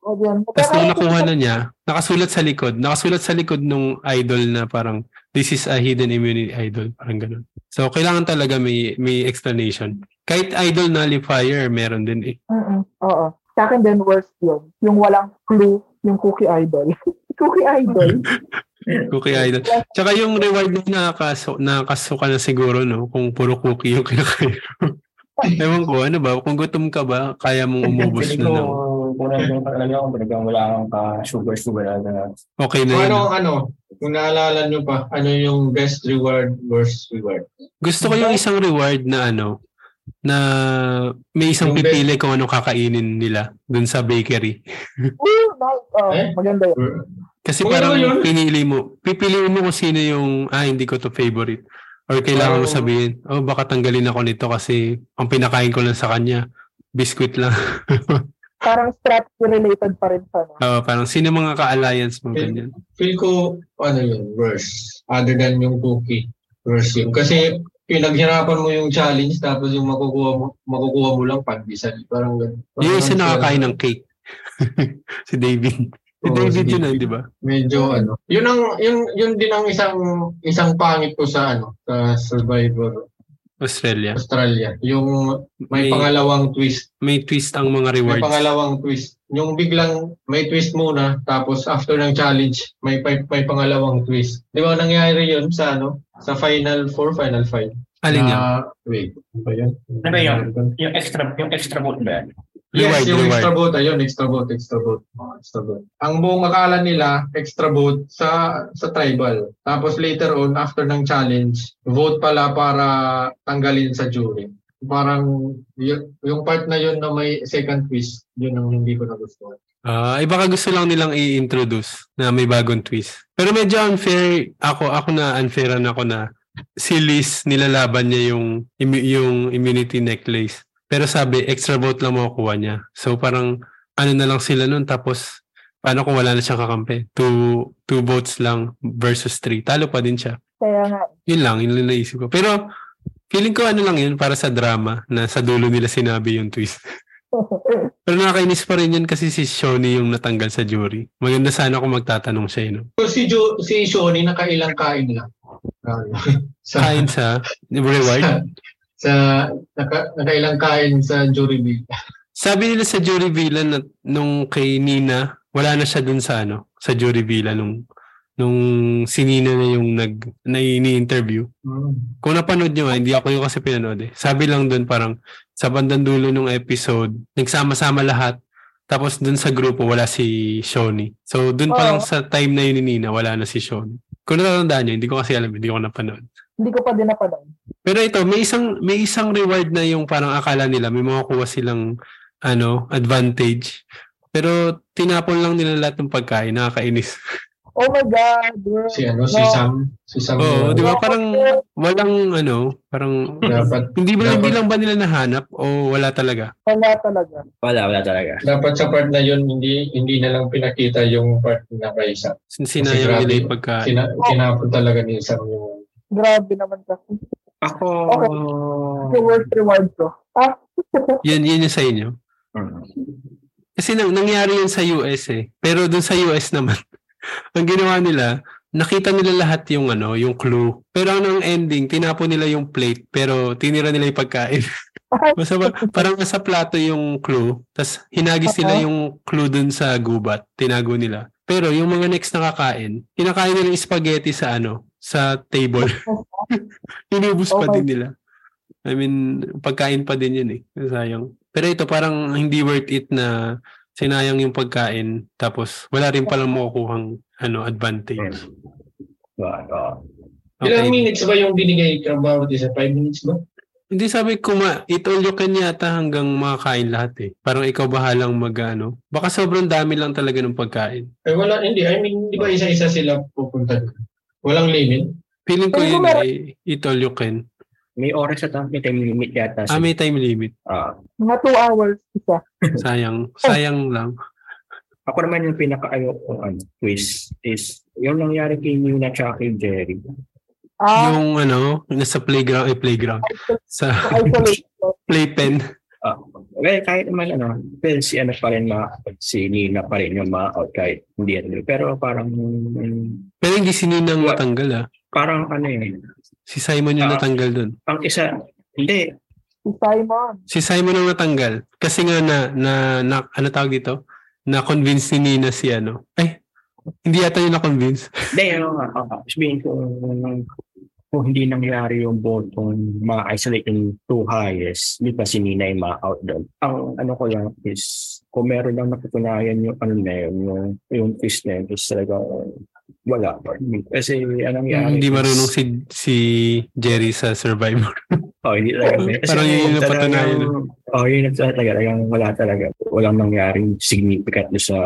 O, yan. Tapos nung nakuha na niya, nakasulat sa likod. Nakasulat sa likod nung idol na parang this is a hidden immunity idol. Parang ganun. So, kailangan talaga may may explanation. Kahit idol nullifier, meron din eh. Mm-mm. Oo. Sa akin din worst yun. Yung walang clue, yung cookie idol. cookie idol. Cookie idol. Tsaka yung reward na nakakaso, nakakasuka na siguro, no? Kung puro cookie yung kinakain. Ewan ko, ano ba? Kung gutom ka ba, kaya mong umubos na ko, ng... kung nandun ka talaga, kung talagang wala kang ka-sugar-sugar na Okay na yun. ano, ano, kung naalala nyo pa, ano yung best reward, worst reward? Gusto ko yung isang reward na ano, na may isang Yung pipili kung anong kakainin nila dun sa bakery. Oh, Eh? Maganda yun. Kasi Kung parang ano yun? pinili mo, pipiliin mo kung sino yung, ah, hindi ko to favorite. Or kailangan mo Oh. sabihin, oh, baka tanggalin ako nito kasi ang pinakain ko lang sa kanya, biscuit lang. Parang strategy related pa rin sa no? Oo, parang sino mga ka-alliance mo, ganyan. Feel ko, ano yun, worst. Other than yung cookie, worst yun. Kasi pinaghirapan mo yung challenge tapos yung makukuha mo, makukuha mo lang pandesal. Parang ganun. Yung isa Parang nakakain ng cake. si David. Si Oo, David si yun, di ba? medyo ano. Yun ang yun yun din ang isang isang pangit ko sa ano sa Survivor Australia. Australia. Yung may, May- pangalawang twist. May twist ang mga May rewards. pangalawang twist. Yung biglang may twist muna tapos after ng challenge may may, may pangalawang twist. Di ba nangyari yun sa ano sa final 4, final 5? Alin yan? wait, ano ba yun? Ano ba yun? Yung extra, yung extra vote ba? Yes, Reward, yung extra vote, ayun, extra vote, extra vote. Oh, extra vote. Ang buong akala nila, extra vote sa sa tribal. Tapos later on, after ng challenge, vote pala para tanggalin sa jury. Parang y- yung part na yun na may second twist, yun ang hindi ko nagustuhan. Ah, ay baka gusto lang nilang i-introduce na may bagong twist. Pero medyo unfair ako ako na unfairan ako na si Liz nilalaban niya yung yung immunity necklace. Pero sabi extra vote lang makukuha niya. So parang ano na lang sila nun tapos paano kung wala na siyang kakampi? Two, two votes lang versus three. Talo pa din siya. Kaya nga, Yun lang, yun lang naisip ko. Pero feeling ko ano lang yun para sa drama na sa dulo nila sinabi yung twist. Pero nakakainis pa rin yun kasi si Shoni yung natanggal sa jury. Maganda sana kung magtatanong siya, eh, no? So si jo, si Shoni nakailang kain lang. Sa, Kain sa reward. sa naka, nakailang kain sa jury bill. Sabi nila sa jury villa na nung kay Nina, wala na siya dun sa ano, sa jury villa nung nung si Nina na yung nag na ini-interview. Hmm. Kung napanood nga, hindi ako yung kasi pinanood eh. Sabi lang dun parang sa bandang dulo ng episode, nagsama-sama lahat. Tapos dun sa grupo, wala si Shoni. So dun pa lang sa time na yun ni Nina, wala na si Shoni. Kung natatandaan nyo, hindi ko kasi alam, hindi ko napanood. hindi ko pa din napanood. Pero ito, may isang may isang reward na yung parang akala nila may makukuha silang ano, advantage. Pero tinapon lang nila lahat ng pagkain, nakakainis. Oh my God, bro. Si ano, si No. Sam, si Sam. Oo, yung- di ba? Parang walang ano, parang Dapat hindi ba hindi lang ba nila nahanap o wala talaga? Wala talaga. Wala, wala talaga. dapat sa part na yun hindi hindi na lang pinakita yung part na kay Sam. Sin- Sinayang nila yung pagkain. Sina, tinapon talaga ni Sam yung Grabe naman kasi. Ako, Yung worst reward ko. Ah, Yan, yan yung sa inyo. Hmm. Kasi nang, nangyari yun sa US eh. Pero dun sa US naman, ang ginawa nila, nakita nila lahat yung ano, yung clue. Pero ang ang ending, tinapon nila yung plate, pero tinira nila yung pagkain. Basta ba, parang nasa plato yung clue, tas hinagis nila yung clue dun sa gubat, tinago nila. Pero yung mga next nakakain, kinakain nila yung spaghetti sa ano, sa table. Inubos pa Oh din nila. I mean, pagkain pa din yun eh. Sayang. Pero ito parang hindi worth it na sinayang yung pagkain tapos wala rin palang makukuhang ano, advantage. Wow. Ilang Okay. minutes ba yung binigay ka bawat isa? 5 minutes ba? Hindi sabi ko ma, eat all you can yata hanggang makakain lahat eh. Parang ikaw bahalang mag ano. Baka sobrang dami lang talaga ng pagkain. Eh wala, hindi. I mean, di ba isa-isa sila pupunta doon? Walang limit? Feeling ko yun eh, eat all you can. May oras at may time limit yata. Ah, may time limit. Ah, mga two hours isa. Sayang. Sayang lang. ako naman yung pinaka-ayoko ano, twist is yung nangyari kay Nina at kay Jerry. Ah, Yung ano, nasa playground, eh playground. Sa playpen. Ah, well, kahit naman ano, well, si ano pa rin ma, si Nina pa rin yung ma-out kahit hindi ano. Pero parang, mm, Pero hindi si Ninang natanggal ah. parang ano yun, Si Simon yung Ah. natanggal dun. ang isa, hindi, Si Simon. Si Simon ang natanggal. Kasi nga na, na, na ano tawag dito? Na-convince ni Nina si ano. Ay, hindi yata yung na-convince. hindi, ano nga, uh, sabihin ko, kung hindi nangyari yung bottom, ma-isolate yung two highest, di ba si Nina yung ma-out doon. Ang ano ko lang is, kung meron lang napatunayan yung ano na yun, yung, yung twist na yun, is talaga, wala me. Kasi anong nangyari hindi marunong si si Jerry sa Survivor. Oh, hindi talaga. Kasi Parang yun yung napatunayan. Oh, yun yung talaga. Talagang wala talaga. Walang nangyaring significant sa...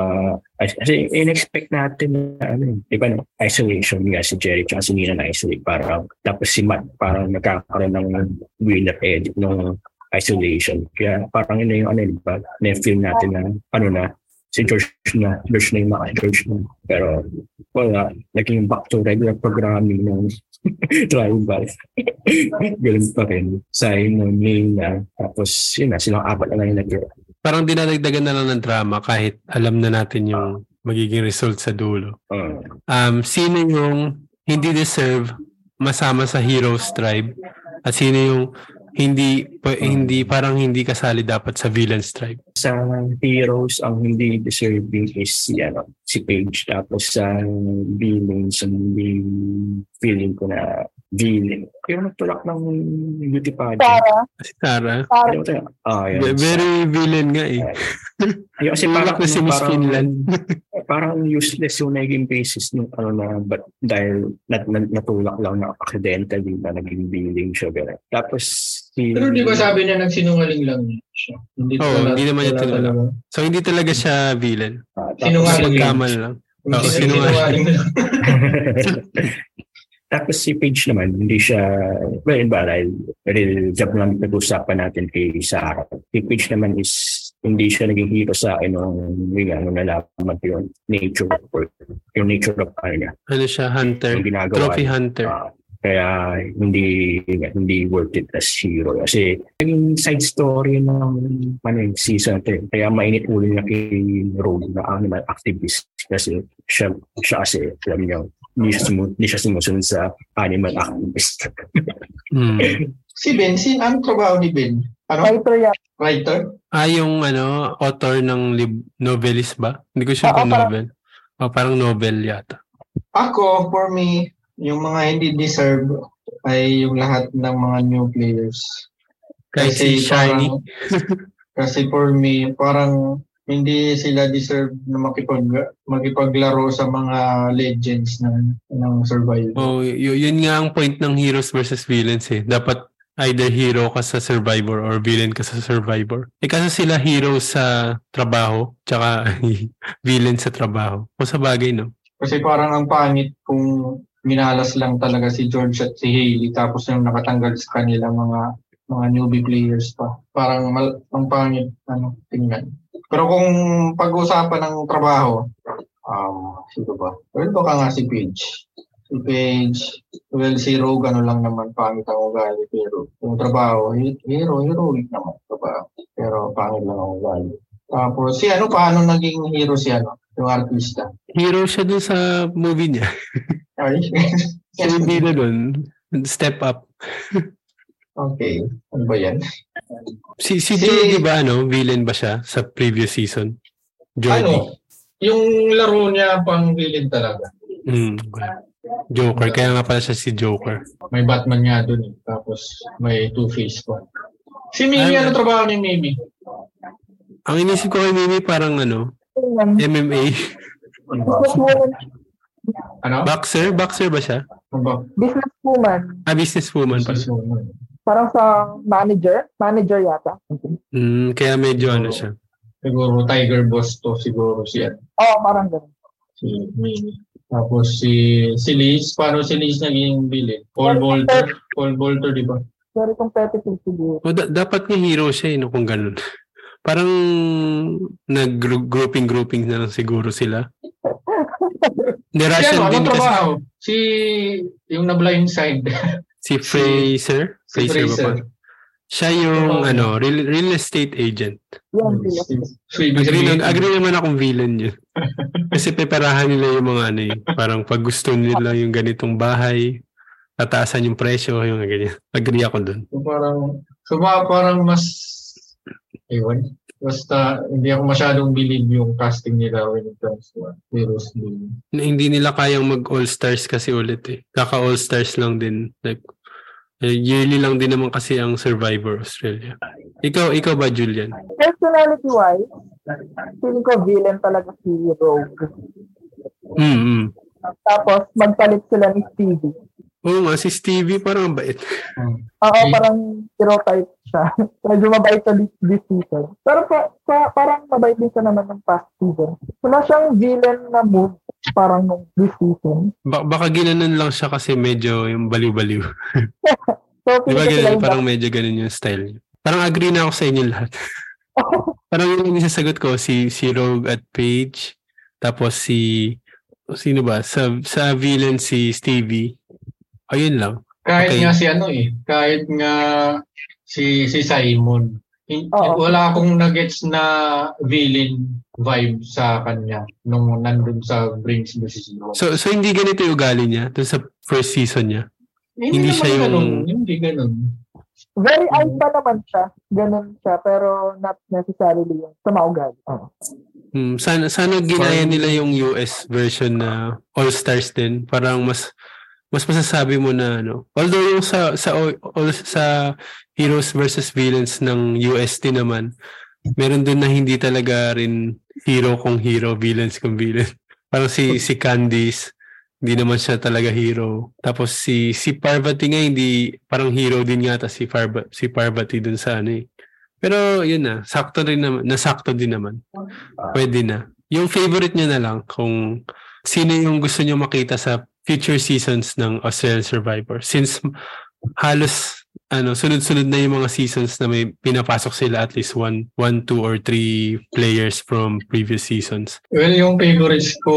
Kasi in-expect natin na ano, di ba, no? isolation nga si Jerry tsaka si Nina na isolate. Parang, tapos si Matt parang nagkakaroon ng winner edit ng isolation. Kaya parang yun na yung ano, di ba, na-feel natin na ano na, si George na, George na yung mga George na. Pero wala, naging back to regular programming ng tribal. Ganun pa rin. Simon, Nina, tapos yun na, silang apat na lang yung nag Parang dinadagdagan na lang ng drama kahit alam na natin yung magiging result sa dulo. Uh, Um, sino yung hindi deserve masama sa Heroes Tribe at sino yung hindi pa- hindi parang hindi kasali dapat sa Villains Tribe. sa heroes, ang hindi deserving is si, ano, si Paige. Tapos sa villains, ang hindi feeling ko na villain. Yung nagtulak ng beauty pageant. Sarah, Si Yung tayo, ah, yun. ve- very villain nga eh. Yung kasi Tulak parang, na si Miss parang, Finland. parang useless yung naging basis ng ano na but dahil nat, nat, natulak lang na accidentally na naging villain siya. Pero, tapos si... Pero di ba sabi niya nagsinungaling lang siya? Hindi Oo, talaga- hindi naman niya tinulak. talaga. So hindi talaga siya villain. Ah, Sinungaling. Nagkamal lang. Siya sinungaling. Tapos si Paige naman, hindi siya, well, in ba, dahil real job lang nag-usapan natin kay Sarah. Si Paige naman is, hindi siya naging hero sa akin nung, yun nga, nung nalaman ko yung nature of work, yung nature of ano niya, Ano siya, hunter. yung ginagawa Trophy hunter. Ah, kaya hindi hindi worth it as hero. Kasi yung side story ng ano, season 3. Kaya mainit ulo niya kay Rogue na animal activist. Kasi siya, siya kasi, alam niyo, hindi siya, sumu- hindi siya sumusunod sa animal activist. Hmm. Si Ben, si ano trabaho ni Ben? Ano? writer yan. Writer? Ah, yung ano, author ng lib- novelist ba? Hindi ko sure kung parang- novel. O parang novel yata. Ako, for me, yung mga hindi deserve ay yung lahat ng mga new players. Kahit si Shiny. parang- kasi for me, parang hindi sila deserve na makipag makipaglaro sa mga legends ng ng survival. Oh, y- yun nga ang point ng heroes versus villains eh. Dapat either hero ka sa survivor or villain ka sa survivor. Eh kasi sila hero sa trabaho, tsaka villain sa trabaho. O sa bagay, no? Kasi parang ang pangit kung minalas lang talaga si George at si Hailey tapos yung nakatanggal sa kanila mga mga newbie players pa. Parang mal, ang pangit ano tingnan. Pero kung pag-usapan ng trabaho, um, sino ba? Well, baka nga si Paige. Si Paige, well, si Rogue, ano lang naman, pangit ang ugali. Pero yung trabaho, he- hero, heroic naman. Trabaho. Pero pangit lang ang ugali. Tapos, si ano, paano naging hero si ano? Yung artista. Hero siya dun sa movie niya. Ay, So, hindi na dun. Step up. Okay. Ano ba yan? Si, si, Si- Joe, di ba, ano, villain ba siya sa previous season? Jordi. Ano? Yung laro niya pang villain talaga. Mm. Joker. Kaya nga pala siya si Joker. May Batman nga dun eh. Tapos may Two-Face pa. Si Mimi, Ano? ano trabaho ni Mimi? Ang inisip ko kay Mimi parang ano. MMA. Ano? Boxer? Boxer ba siya? Ano? Businesswoman. Ah, businesswoman. Businesswoman. Parang sa manager. Manager yata. Mm, kaya medyo ano siya. Siguro Tiger Boss to siguro si, ano, Oo, oh, parang ganun. si Mimi. Tapos si si Liz, paano si Liz naging villain? Paul Bolter. Paul Bolter, di ba? Very competitive siguro. O, da- dapat nga hero siya eh, no, kung ganun. Parang nag-grouping-grouping na lang siguro sila. Hindi, Si Russian ano, din kasi. trabaho? Si, yung na blind side. Si Fraser. Si Fraser ba pa? Fraser. Siya yung Oo. ano, real, real estate agent. Yan sila. So, ibig Agree, na, agree naman akong villain yun. Kasi preparahan nila yung mga ano eh. Parang pag gusto nila yung ganitong bahay, tataasan yung presyo, yung ganyan. Agree ako dun. So parang, so ba- parang mas, ewan, basta hindi ako masyadong believe yung casting nila when it comes to uh, heroes game. Na hindi nila kayang mag all-stars kasi ulit eh. Kaka all-stars lang din. Like, eh, yearly lang din naman kasi ang Survivor Australia. Ikaw, ikaw ba, Julian? Personality-wise, feeling ko villain talaga si Rogue. Mm-hmm. Tapos, magpalit sila ni Stevie. Oo nga, si Stevie parang ang bait. Oo, Okay. parang hero type siya. Medyo mabait sa this, this season. Pero pa, pa, parang mabait din siya naman ng past season. Wala siyang villain na move parang nung this season. Ba- baka ginanon lang siya kasi medyo yung baliw-baliw. So, Di ba ganun? Parang medyo ganun yung style niya. Parang agree na ako sa inyo lahat. parang yun yung isasagot ko, si, si Rogue at Paige. Tapos si, sino ba? Sa, sa villain si Stevie. Ayun lang. Kahit Okay. nga si ano eh, kahit nga si si Simon. Oo. Wala akong nuggets na villain vibe sa kanya nung nandun sa Brings vs. Bro. So, so hindi ganito yung ugali niya dun sa first season niya? hindi naman siya yung- ganun, Hindi ganun. Very alpha naman siya. Ganun siya. Pero not necessarily yung sa maugali. Oo. Hmm, sana sana ginaya nila yung US version na All Stars din. Parang mas mas masasabi mo na ano. Although yung sa sa all, sa Heroes versus Villains ng UST naman, meron dun na hindi talaga rin hero kung hero, villains kung villain. Parang si si Candice, hindi naman siya talaga hero. Tapos si si Parvati nga hindi parang hero din yata si Parvati si Parvati dun sa ano eh. Pero yun na, sakto rin naman, nasakto din naman. Pwede na. Yung favorite niya na lang kung sino yung gusto niyo makita sa future seasons ng Australian Survivor. Since halos ano, sunod-sunod na yung mga seasons na may pinapasok sila at least one, one, two, or three players from previous seasons. Well, yung favorites ko,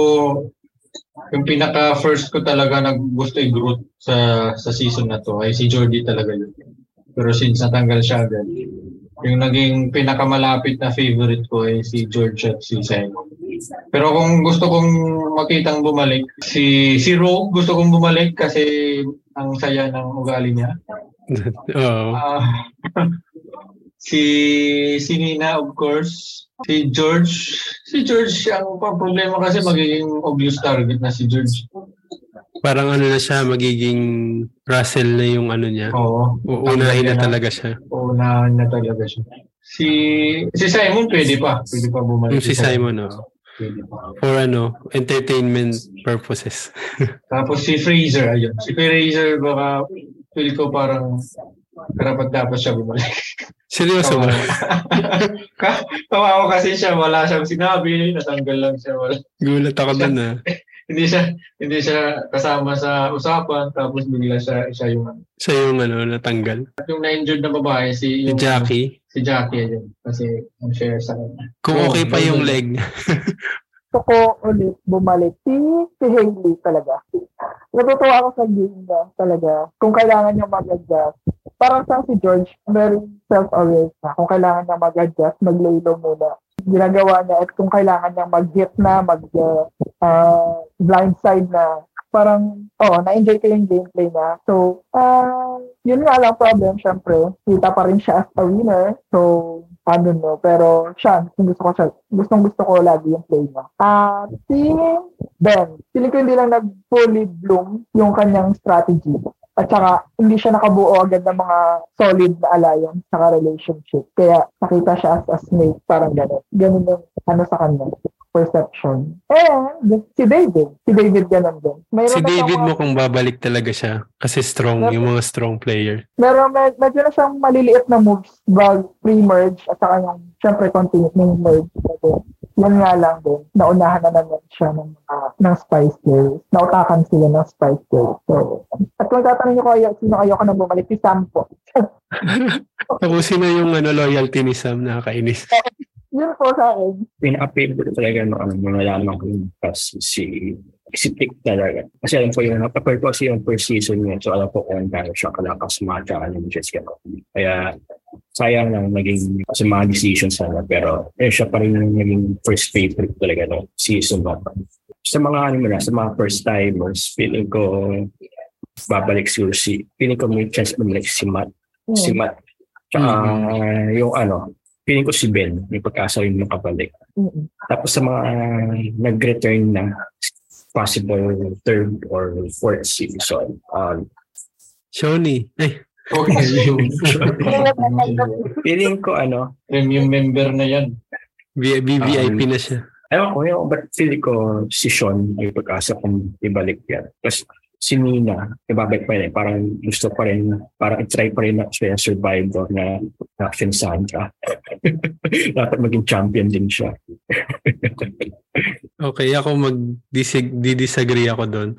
yung pinaka first ko talaga na gusto i-groot sa sa season na to ay si Jordy talaga yun. Pero since natanggal siya agad, yung naging pinakamalapit na favorite ko ay si George at si Simon. Pero kung gusto kong makitang bumalik, si si Rogue gusto kong bumalik kasi ang saya ng ugali niya. Oo. Ah, si si Nina of course, si George, si George ang pa- problema kasi magiging obvious target na si George. parang ano na siya, magiging Russell na yung ano niya. Oo. Uunahin na talaga siya. Uunahan na talaga siya. Si si Simon pwede pa, pwede pa bumalik. Yung si Simon, oh. Pwede pa. For ano, entertainment purposes. Tapos si Fraser, ayun. Si Fraser baka feel ko parang karapat dapat siya bumalik. Seryoso ba? Ka- Kawawa kasi siya, wala siyang sinabi, natanggal lang siya, wala. Gulat ako dun ah. hindi siya hindi siya kasama sa usapan tapos bigla siya siya yung Siya yung ano, natanggal. yung na-injured na babae si Si yung, Jackie. si Jackie ayun kasi ang share sa kanya. Kung Oo, okay pa yung leg. Gusto ko ulit bumalik si, si Hailey talaga. Natutuwa ako sa game niya talaga. Kung kailangan niya mag-adjust. Parang sa si George, very self-aware na. Kung kailangan niya mag-adjust, mag-lay low muna. Ginagawa niya at kung kailangan niya mag-hit na, mag uh, uh, na, parang, oh, na-enjoy ko yung gameplay na. So, uh, yun nga lang problem, syempre. Kita pa rin siya as a winner. So, I don't know. Pero siya, gusto ko siya. Gustong gusto ko lagi yung play niya. At si Ben, feeling ko hindi lang nag-fully bloom yung kanyang strategy. At saka, hindi siya nakabuo agad ng mga solid na alliance saka relationship. Kaya, nakita siya as a snake, parang gano'n. Gano'n yung ano sa kanya perception. And si David. Si David ganun din. Mayroon Si David mo kung babalik talaga siya. Kasi strong, yung mga strong player. Meron, med- medyo na siyang maliliit na moves bag pre-merge at saka yung syempre continue ng merge. Pero, yun nga lang din, naunahan na naman siya ng mga ng Spice Girls. Nautakan sila ng Spice Girls. So, at kung tatanungin niyo ko kayo, sino ayoko na bumalik, si Sam po. Ako sino yung ano, loyalty ni Sam nakakainis. Yun po sa akin. pinaka-favorite talaga no, ano, mga nalaman ko yung kasi si si Tick talaga. Kasi alam ko yung napapar ko kasi yung first season niya. So alam ko kung gaano siya kalakas mga tsaka ng Jessica Rabbit. Kaya sayang lang naging sa mga decisions sana. Pero eh, siya pa rin yung naging first favorite talaga no season na. Sa mga ano mo na, sa mga first timers, feeling ko babalik siguro si, feeling ko may chance bumalik si Matt. Si Matt. Tsaka yung ano, feeling ko si Ben, may pagkasa rin makabalik. Mm-mm. Tapos sa mga nag-return na possible third or fourth season, um, Shoni. Ay, feeling ko ano, Premium member na yan. V- VVIP na siya. ewan ko, yung, but feeling ko si Sean may pag-asa kung ibalik yan. Tapos si Nina, ibabalik pa rin. Parang gusto pa rin, parang i-try pa rin na siya survivor na action Sandra. Dapat maging champion din siya. Okay, ako mag-disagree ako doon.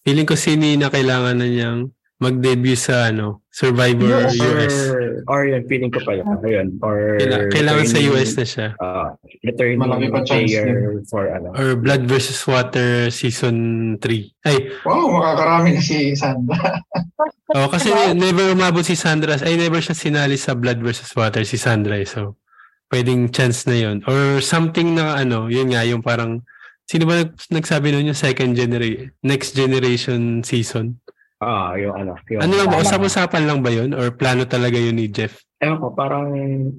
Feeling ko si Nina kailangan na niyang mag-debut sa ano, Survivor US. US. Or, or yun, feeling ko pala. Ayun. Or, Kaila- kailangan sa US na siya. Ah, returning Malaki pa chance player for ano. Or Blood versus Water Season 3. Ay, Wow, makakarami na si Sandra. oh, kasi never umabot si Sandra. Ay, never siya sinali sa Blood versus Water si Sandra. eh. So, pwedeng chance na yon Or something na ano, yun nga, yung parang, sino ba nag- nagsabi nun yung second generation, next generation season? Ah, yung ano. Yung, Ano lang ba? Usap-usapan lang ba yun? Or plano talaga yun ni Jeff? Ewan ko, parang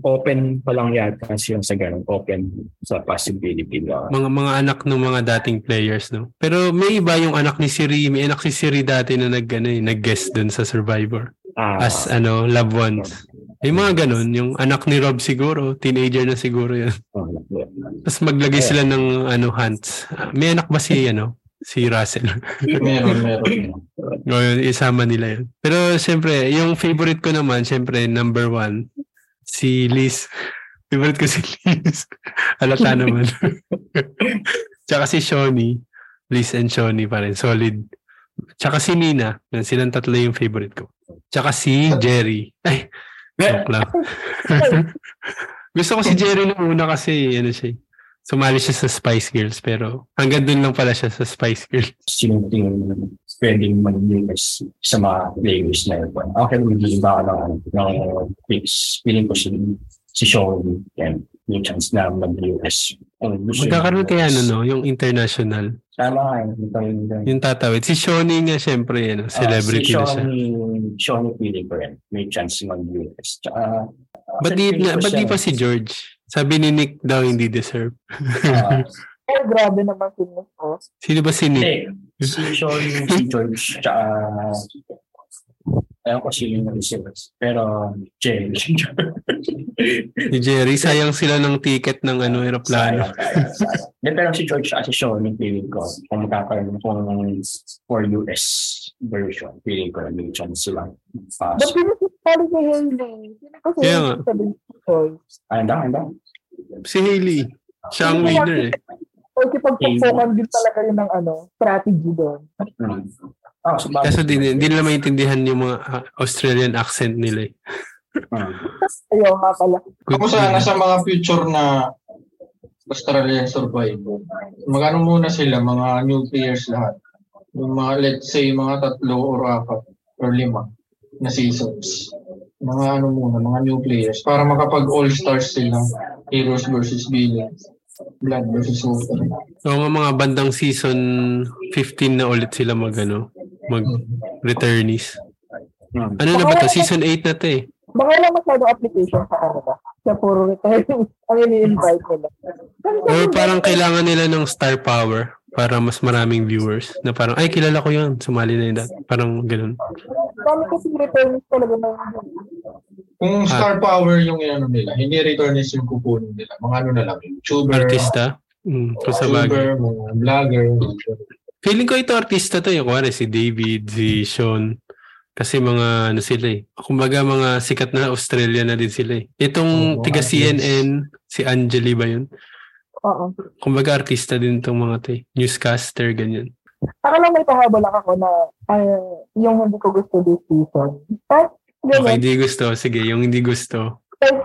open pa lang yata yung sa ganun. Open sa possibility na. Mga mga anak ng mga dating players, no? Pero may iba yung anak ni Siri. May anak si Siri dati na nag, ano, eh, nag-guest dun sa Survivor. Ah, As ano, loved ones. Yung mga ganun, yung anak ni Rob siguro, teenager na siguro yun. oh, Tapos maglagay sila ng ano hunts. May anak ba si ano? Si Russell. meron, meron. O isama nila yun. Pero siyempre, yung favorite ko naman, siyempre, number one, si Liz. Favorite ko si Liz. Halata naman. Tsaka si Shawnee. Liz and Shawnee pa rin. Solid. Tsaka si Nina. Silang tatlo yung favorite ko. Tsaka si Jerry. Ay, joke lang. Gusto ko si Jerry nung una kasi, ano siya, sumali siya sa Spice Girls pero hanggang dun lang pala siya sa Spice Girls. sino tingin mo pwedeng mag-US sa mga players na yun. Okay, hindi ba ako ng, ng picks. Feeling ko si, si Sean and may chance na mag-US. Gusto Magkakaroon kaya ano no, yung international. Tama nga, yung yung- Yung tatawid. Si Shawnee nga syempre, ano, celebrity Ah, na si siya. Sean, Sean feeling ko rin. May chance mag-US. Tsaka, Ba't di, na, ba't di pa si George? Sabi ni Nick daw hindi deserve. Uh, Eh, grabe naman si Miss O. Sino ba si Nick? hindi. Si Sean, si George, tsaka Ayaw ko sino yung receivers. Pero, Jay. Si Jerry, sayang sila ng ticket ng ano, aeroplano. Sayang, sayang, sayang. Hindi, pero si George at si Sean, yung feeling ko, kung magkakaroon kung for US version, feeling ko may chance silang Ba't pass. pinag-sorry si Hailey? Sino ko si Kaya Hailey nga. sa Basic Choice? Anda, anda. Si Hailey. Siya ang winner eh. O kipagpagpukan din talaga yun ng ano, strategy doon. Hmm. Ah, so? Kaso di, di nila maintindihan yung mga ah, Australian accent nila eh. Hmm. Ayaw nga pala. Ako sana sa mga future na Australian Survivor. Magano muna sila, mga new players lahat. Yung mga, let's say, mga tatlo or apat or lima na seasons. Mga ano muna, mga new players. Para makapag all-stars sila. Heroes versus villains. Blood versus water. So mga bandang season 15 na ulit sila mag ano, mag returnees. Hmm. Ano na ba to? Season 8 na to eh. Baka wala masyadong application sa Canada. Kaya puro returning ang ini-invite nila. Or parang kailangan nila ng star power para mas maraming viewers na parang ay kilala ko yun sumali na yun parang ganun Dami kasi returnees talaga na Kung star power yung ano nila, hindi returnees yung kukunin nila. Mga ano na lang, YouTuber, artista mm, kung sa bagay YouTuber, mga vlogger. feeling ko ito artista to yung kuwari si David si Sean kasi mga ano sila eh kumbaga mga sikat na Australia na din sila eh itong Oo, tiga. CNN si Angeli ba yun Oo. kumbaga artista din tong mga to eh. newscaster ganyan Ako lang may pahabol lang ako na ay, yung hindi ko gusto this season. Eh, okay hindi gusto sige yung hindi gusto Eh,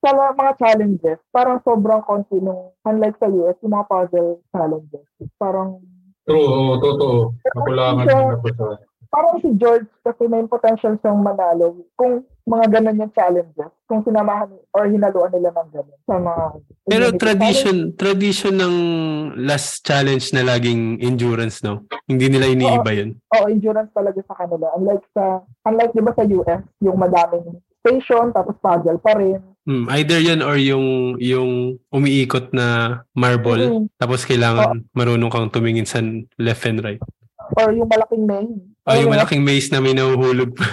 sa mga challenges, parang sobrang konti nung, unlike sa US, yung mga puzzle challenges. Parang, True, oo, totoo. Nakulangan din ako sa... parang si George kasi may potential siyang manalo kung mga ganun yung challenges. Kung sinamahan or hinaluan nila ng ganun sa mga... pero tradition tradition ng last challenge na laging endurance no hindi nila iniiba yun Oo, endurance talaga sa kanila. Unlike sa, unlike di ba sa US, yung madaming station, tapos puzzle pa rin. Hmm, either yan or yung yung umiikot na marble Mm. tapos kailangan marunong kang tumingin sa left and right. Or yung malaking main. Oh, yung malaking maze na may nahuhulog pa.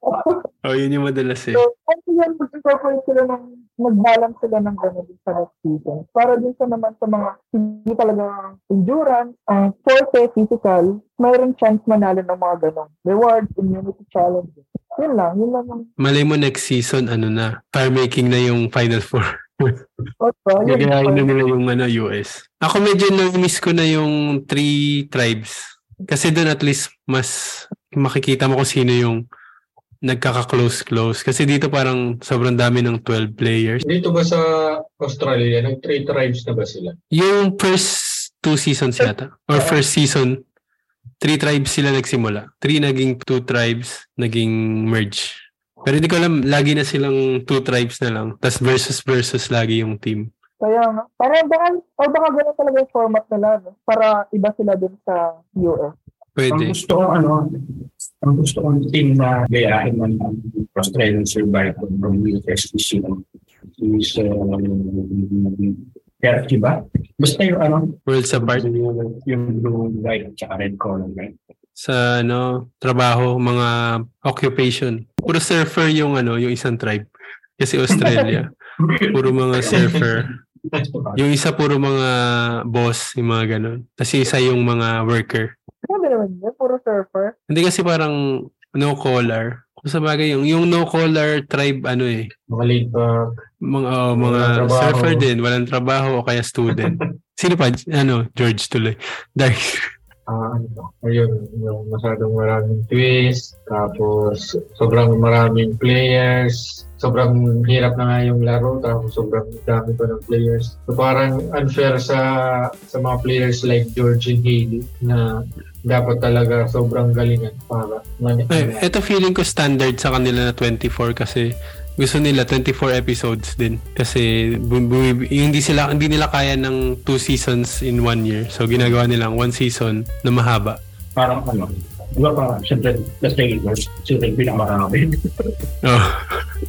oh, yun yung madalas eh. So, kasi yan, mag-incorporate sila ng, mag-balance sila ng gano'n din sa next season. Para din sa naman sa mga hindi talaga endurance, ang forte, physical, mayroong chance manalo ng mga gano'n. Rewards, immunity challenges. Yun lang, yun lang ang Malay mo next season, ano na, fire making na yung Final Four. Gagayahin na nila yung ano, US. Ako medyo na-miss ko na yung three tribes. Kasi doon at least mas makikita mo kung sino yung nagkaka-close-close. Kasi dito parang sobrang dami ng 12 players. Dito ba sa Australia, nag-three tribes na ba sila? Yung first two seasons yata, or first season, three tribes sila nagsimula. Three naging two tribes, naging merge. Pero hindi ko alam, lagi na silang two tribes na lang. Tapos versus versus lagi yung team. Kaya nga, parang baka, o baka ganun talaga yung format nila, no? Para iba sila dun sa US. Ang Pwede. gusto ko ano, ang gusto kong team na gayahin ng Australian Survivor from USSC is um, Turkey ba? Basta yung ano, Worlds apart. yung, yung blue, white, tsaka red color, right? Sa ano, trabaho, mga occupation. Puro surfer yung ano, yung isang tribe. Kasi Australia. Puro mga surfer. Yung isa puro mga boss, yung mga ganun. Tapos yung isa yung mga worker. Grabe naman yun, puro surfer. Hindi kasi parang no collar. Kung sa bagay, yung, yung no collar tribe, ano eh, Mga mga, oh, mga trabaho. surfer din, walang trabaho o kaya student. Sino pa? Ano, George tuloy. Dark. Ah, ano ba? Ayun, yung masyadong maraming twist. Tapos, sobrang maraming players. Sobrang hirap na nga yung laro. Tapos, sobrang dami pa ng players. So, parang unfair sa sa mga players like George and Haley na dapat talaga sobrang galingan para man- Ay, eto feeling ko standard sa kanila na 24 kasi gusto nila 24 episodes din kasi bu- bu- hindi sila hindi nila kaya ng two seasons in one year. So ginagawa nilang one season na mahaba. Parang ano, di ba parang, syempre, the Trailers, sila yung pinakamarami. Oh.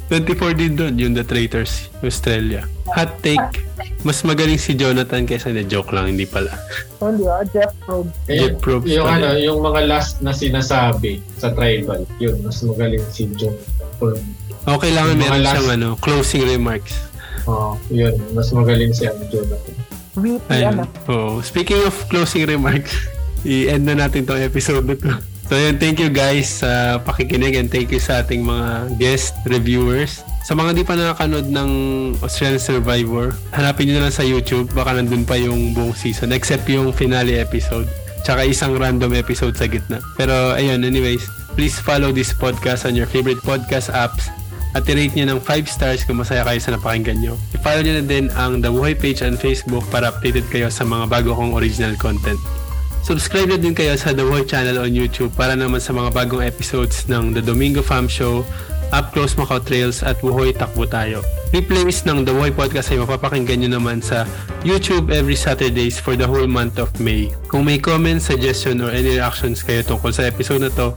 24 din doon yung The Traitors, Australia. Hot take, mas magaling si Jonathan kaysa na joke lang, hindi pala. So, di ba? Jeff Probst. Eh, Jeff Probst yung, pala. ano, yung mga last na sinasabi sa tribal, yun, mas magaling si John. Paul. O kailangan Yung meron last- siyang ano, closing remarks. Oo, yun, mas magaling si ano, Jonathan. Witty, Ayun. ano. Oh, speaking of closing remarks, i-end na natin tong episode na to. So yun, thank you guys sa pakikinig and thank you sa ating mga guest reviewers. Sa mga di pa nakakanood ng Australian Survivor, hanapin nyo na lang sa YouTube. Baka nandun pa yung buong season except yung finale episode. Tsaka isang random episode sa gitna. Pero ayun, anyways, please follow this podcast on your favorite podcast apps at i-rate nyo ng 5 stars kung masaya kayo sa napakinggan nyo. I-follow nyo na din ang The Buhay page on Facebook para updated kayo sa mga bago kong original content. Subscribe na din kayo sa The Buhay channel on YouTube para naman sa mga bagong episodes ng The Domingo Fam Show, Up Close Macau Trails at Buhoy Takbo Tayo. Replays ng The Buhay Podcast ay mapapakinggan nyo naman sa YouTube every Saturdays for the whole month of May. Kung may comments, suggestion, or any reactions kayo tungkol sa episode na to,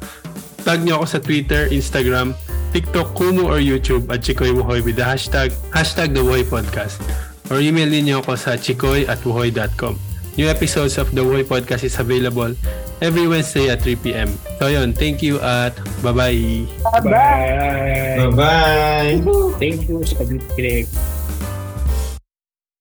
tag nyo ako sa Twitter, Instagram, TikTok, Kumu, or YouTube at Chikoy Wuhoy with the hashtag, hashtag The Wuhoy Podcast. Or email ninyo ako sa chikoy at wuhoy.com. New episodes of The Wuhoy Podcast is available every Wednesday at 3pm. So yun, thank you at bye-bye. Bye-bye! Bye! Bye-bye! Thank you sa pagkikinig.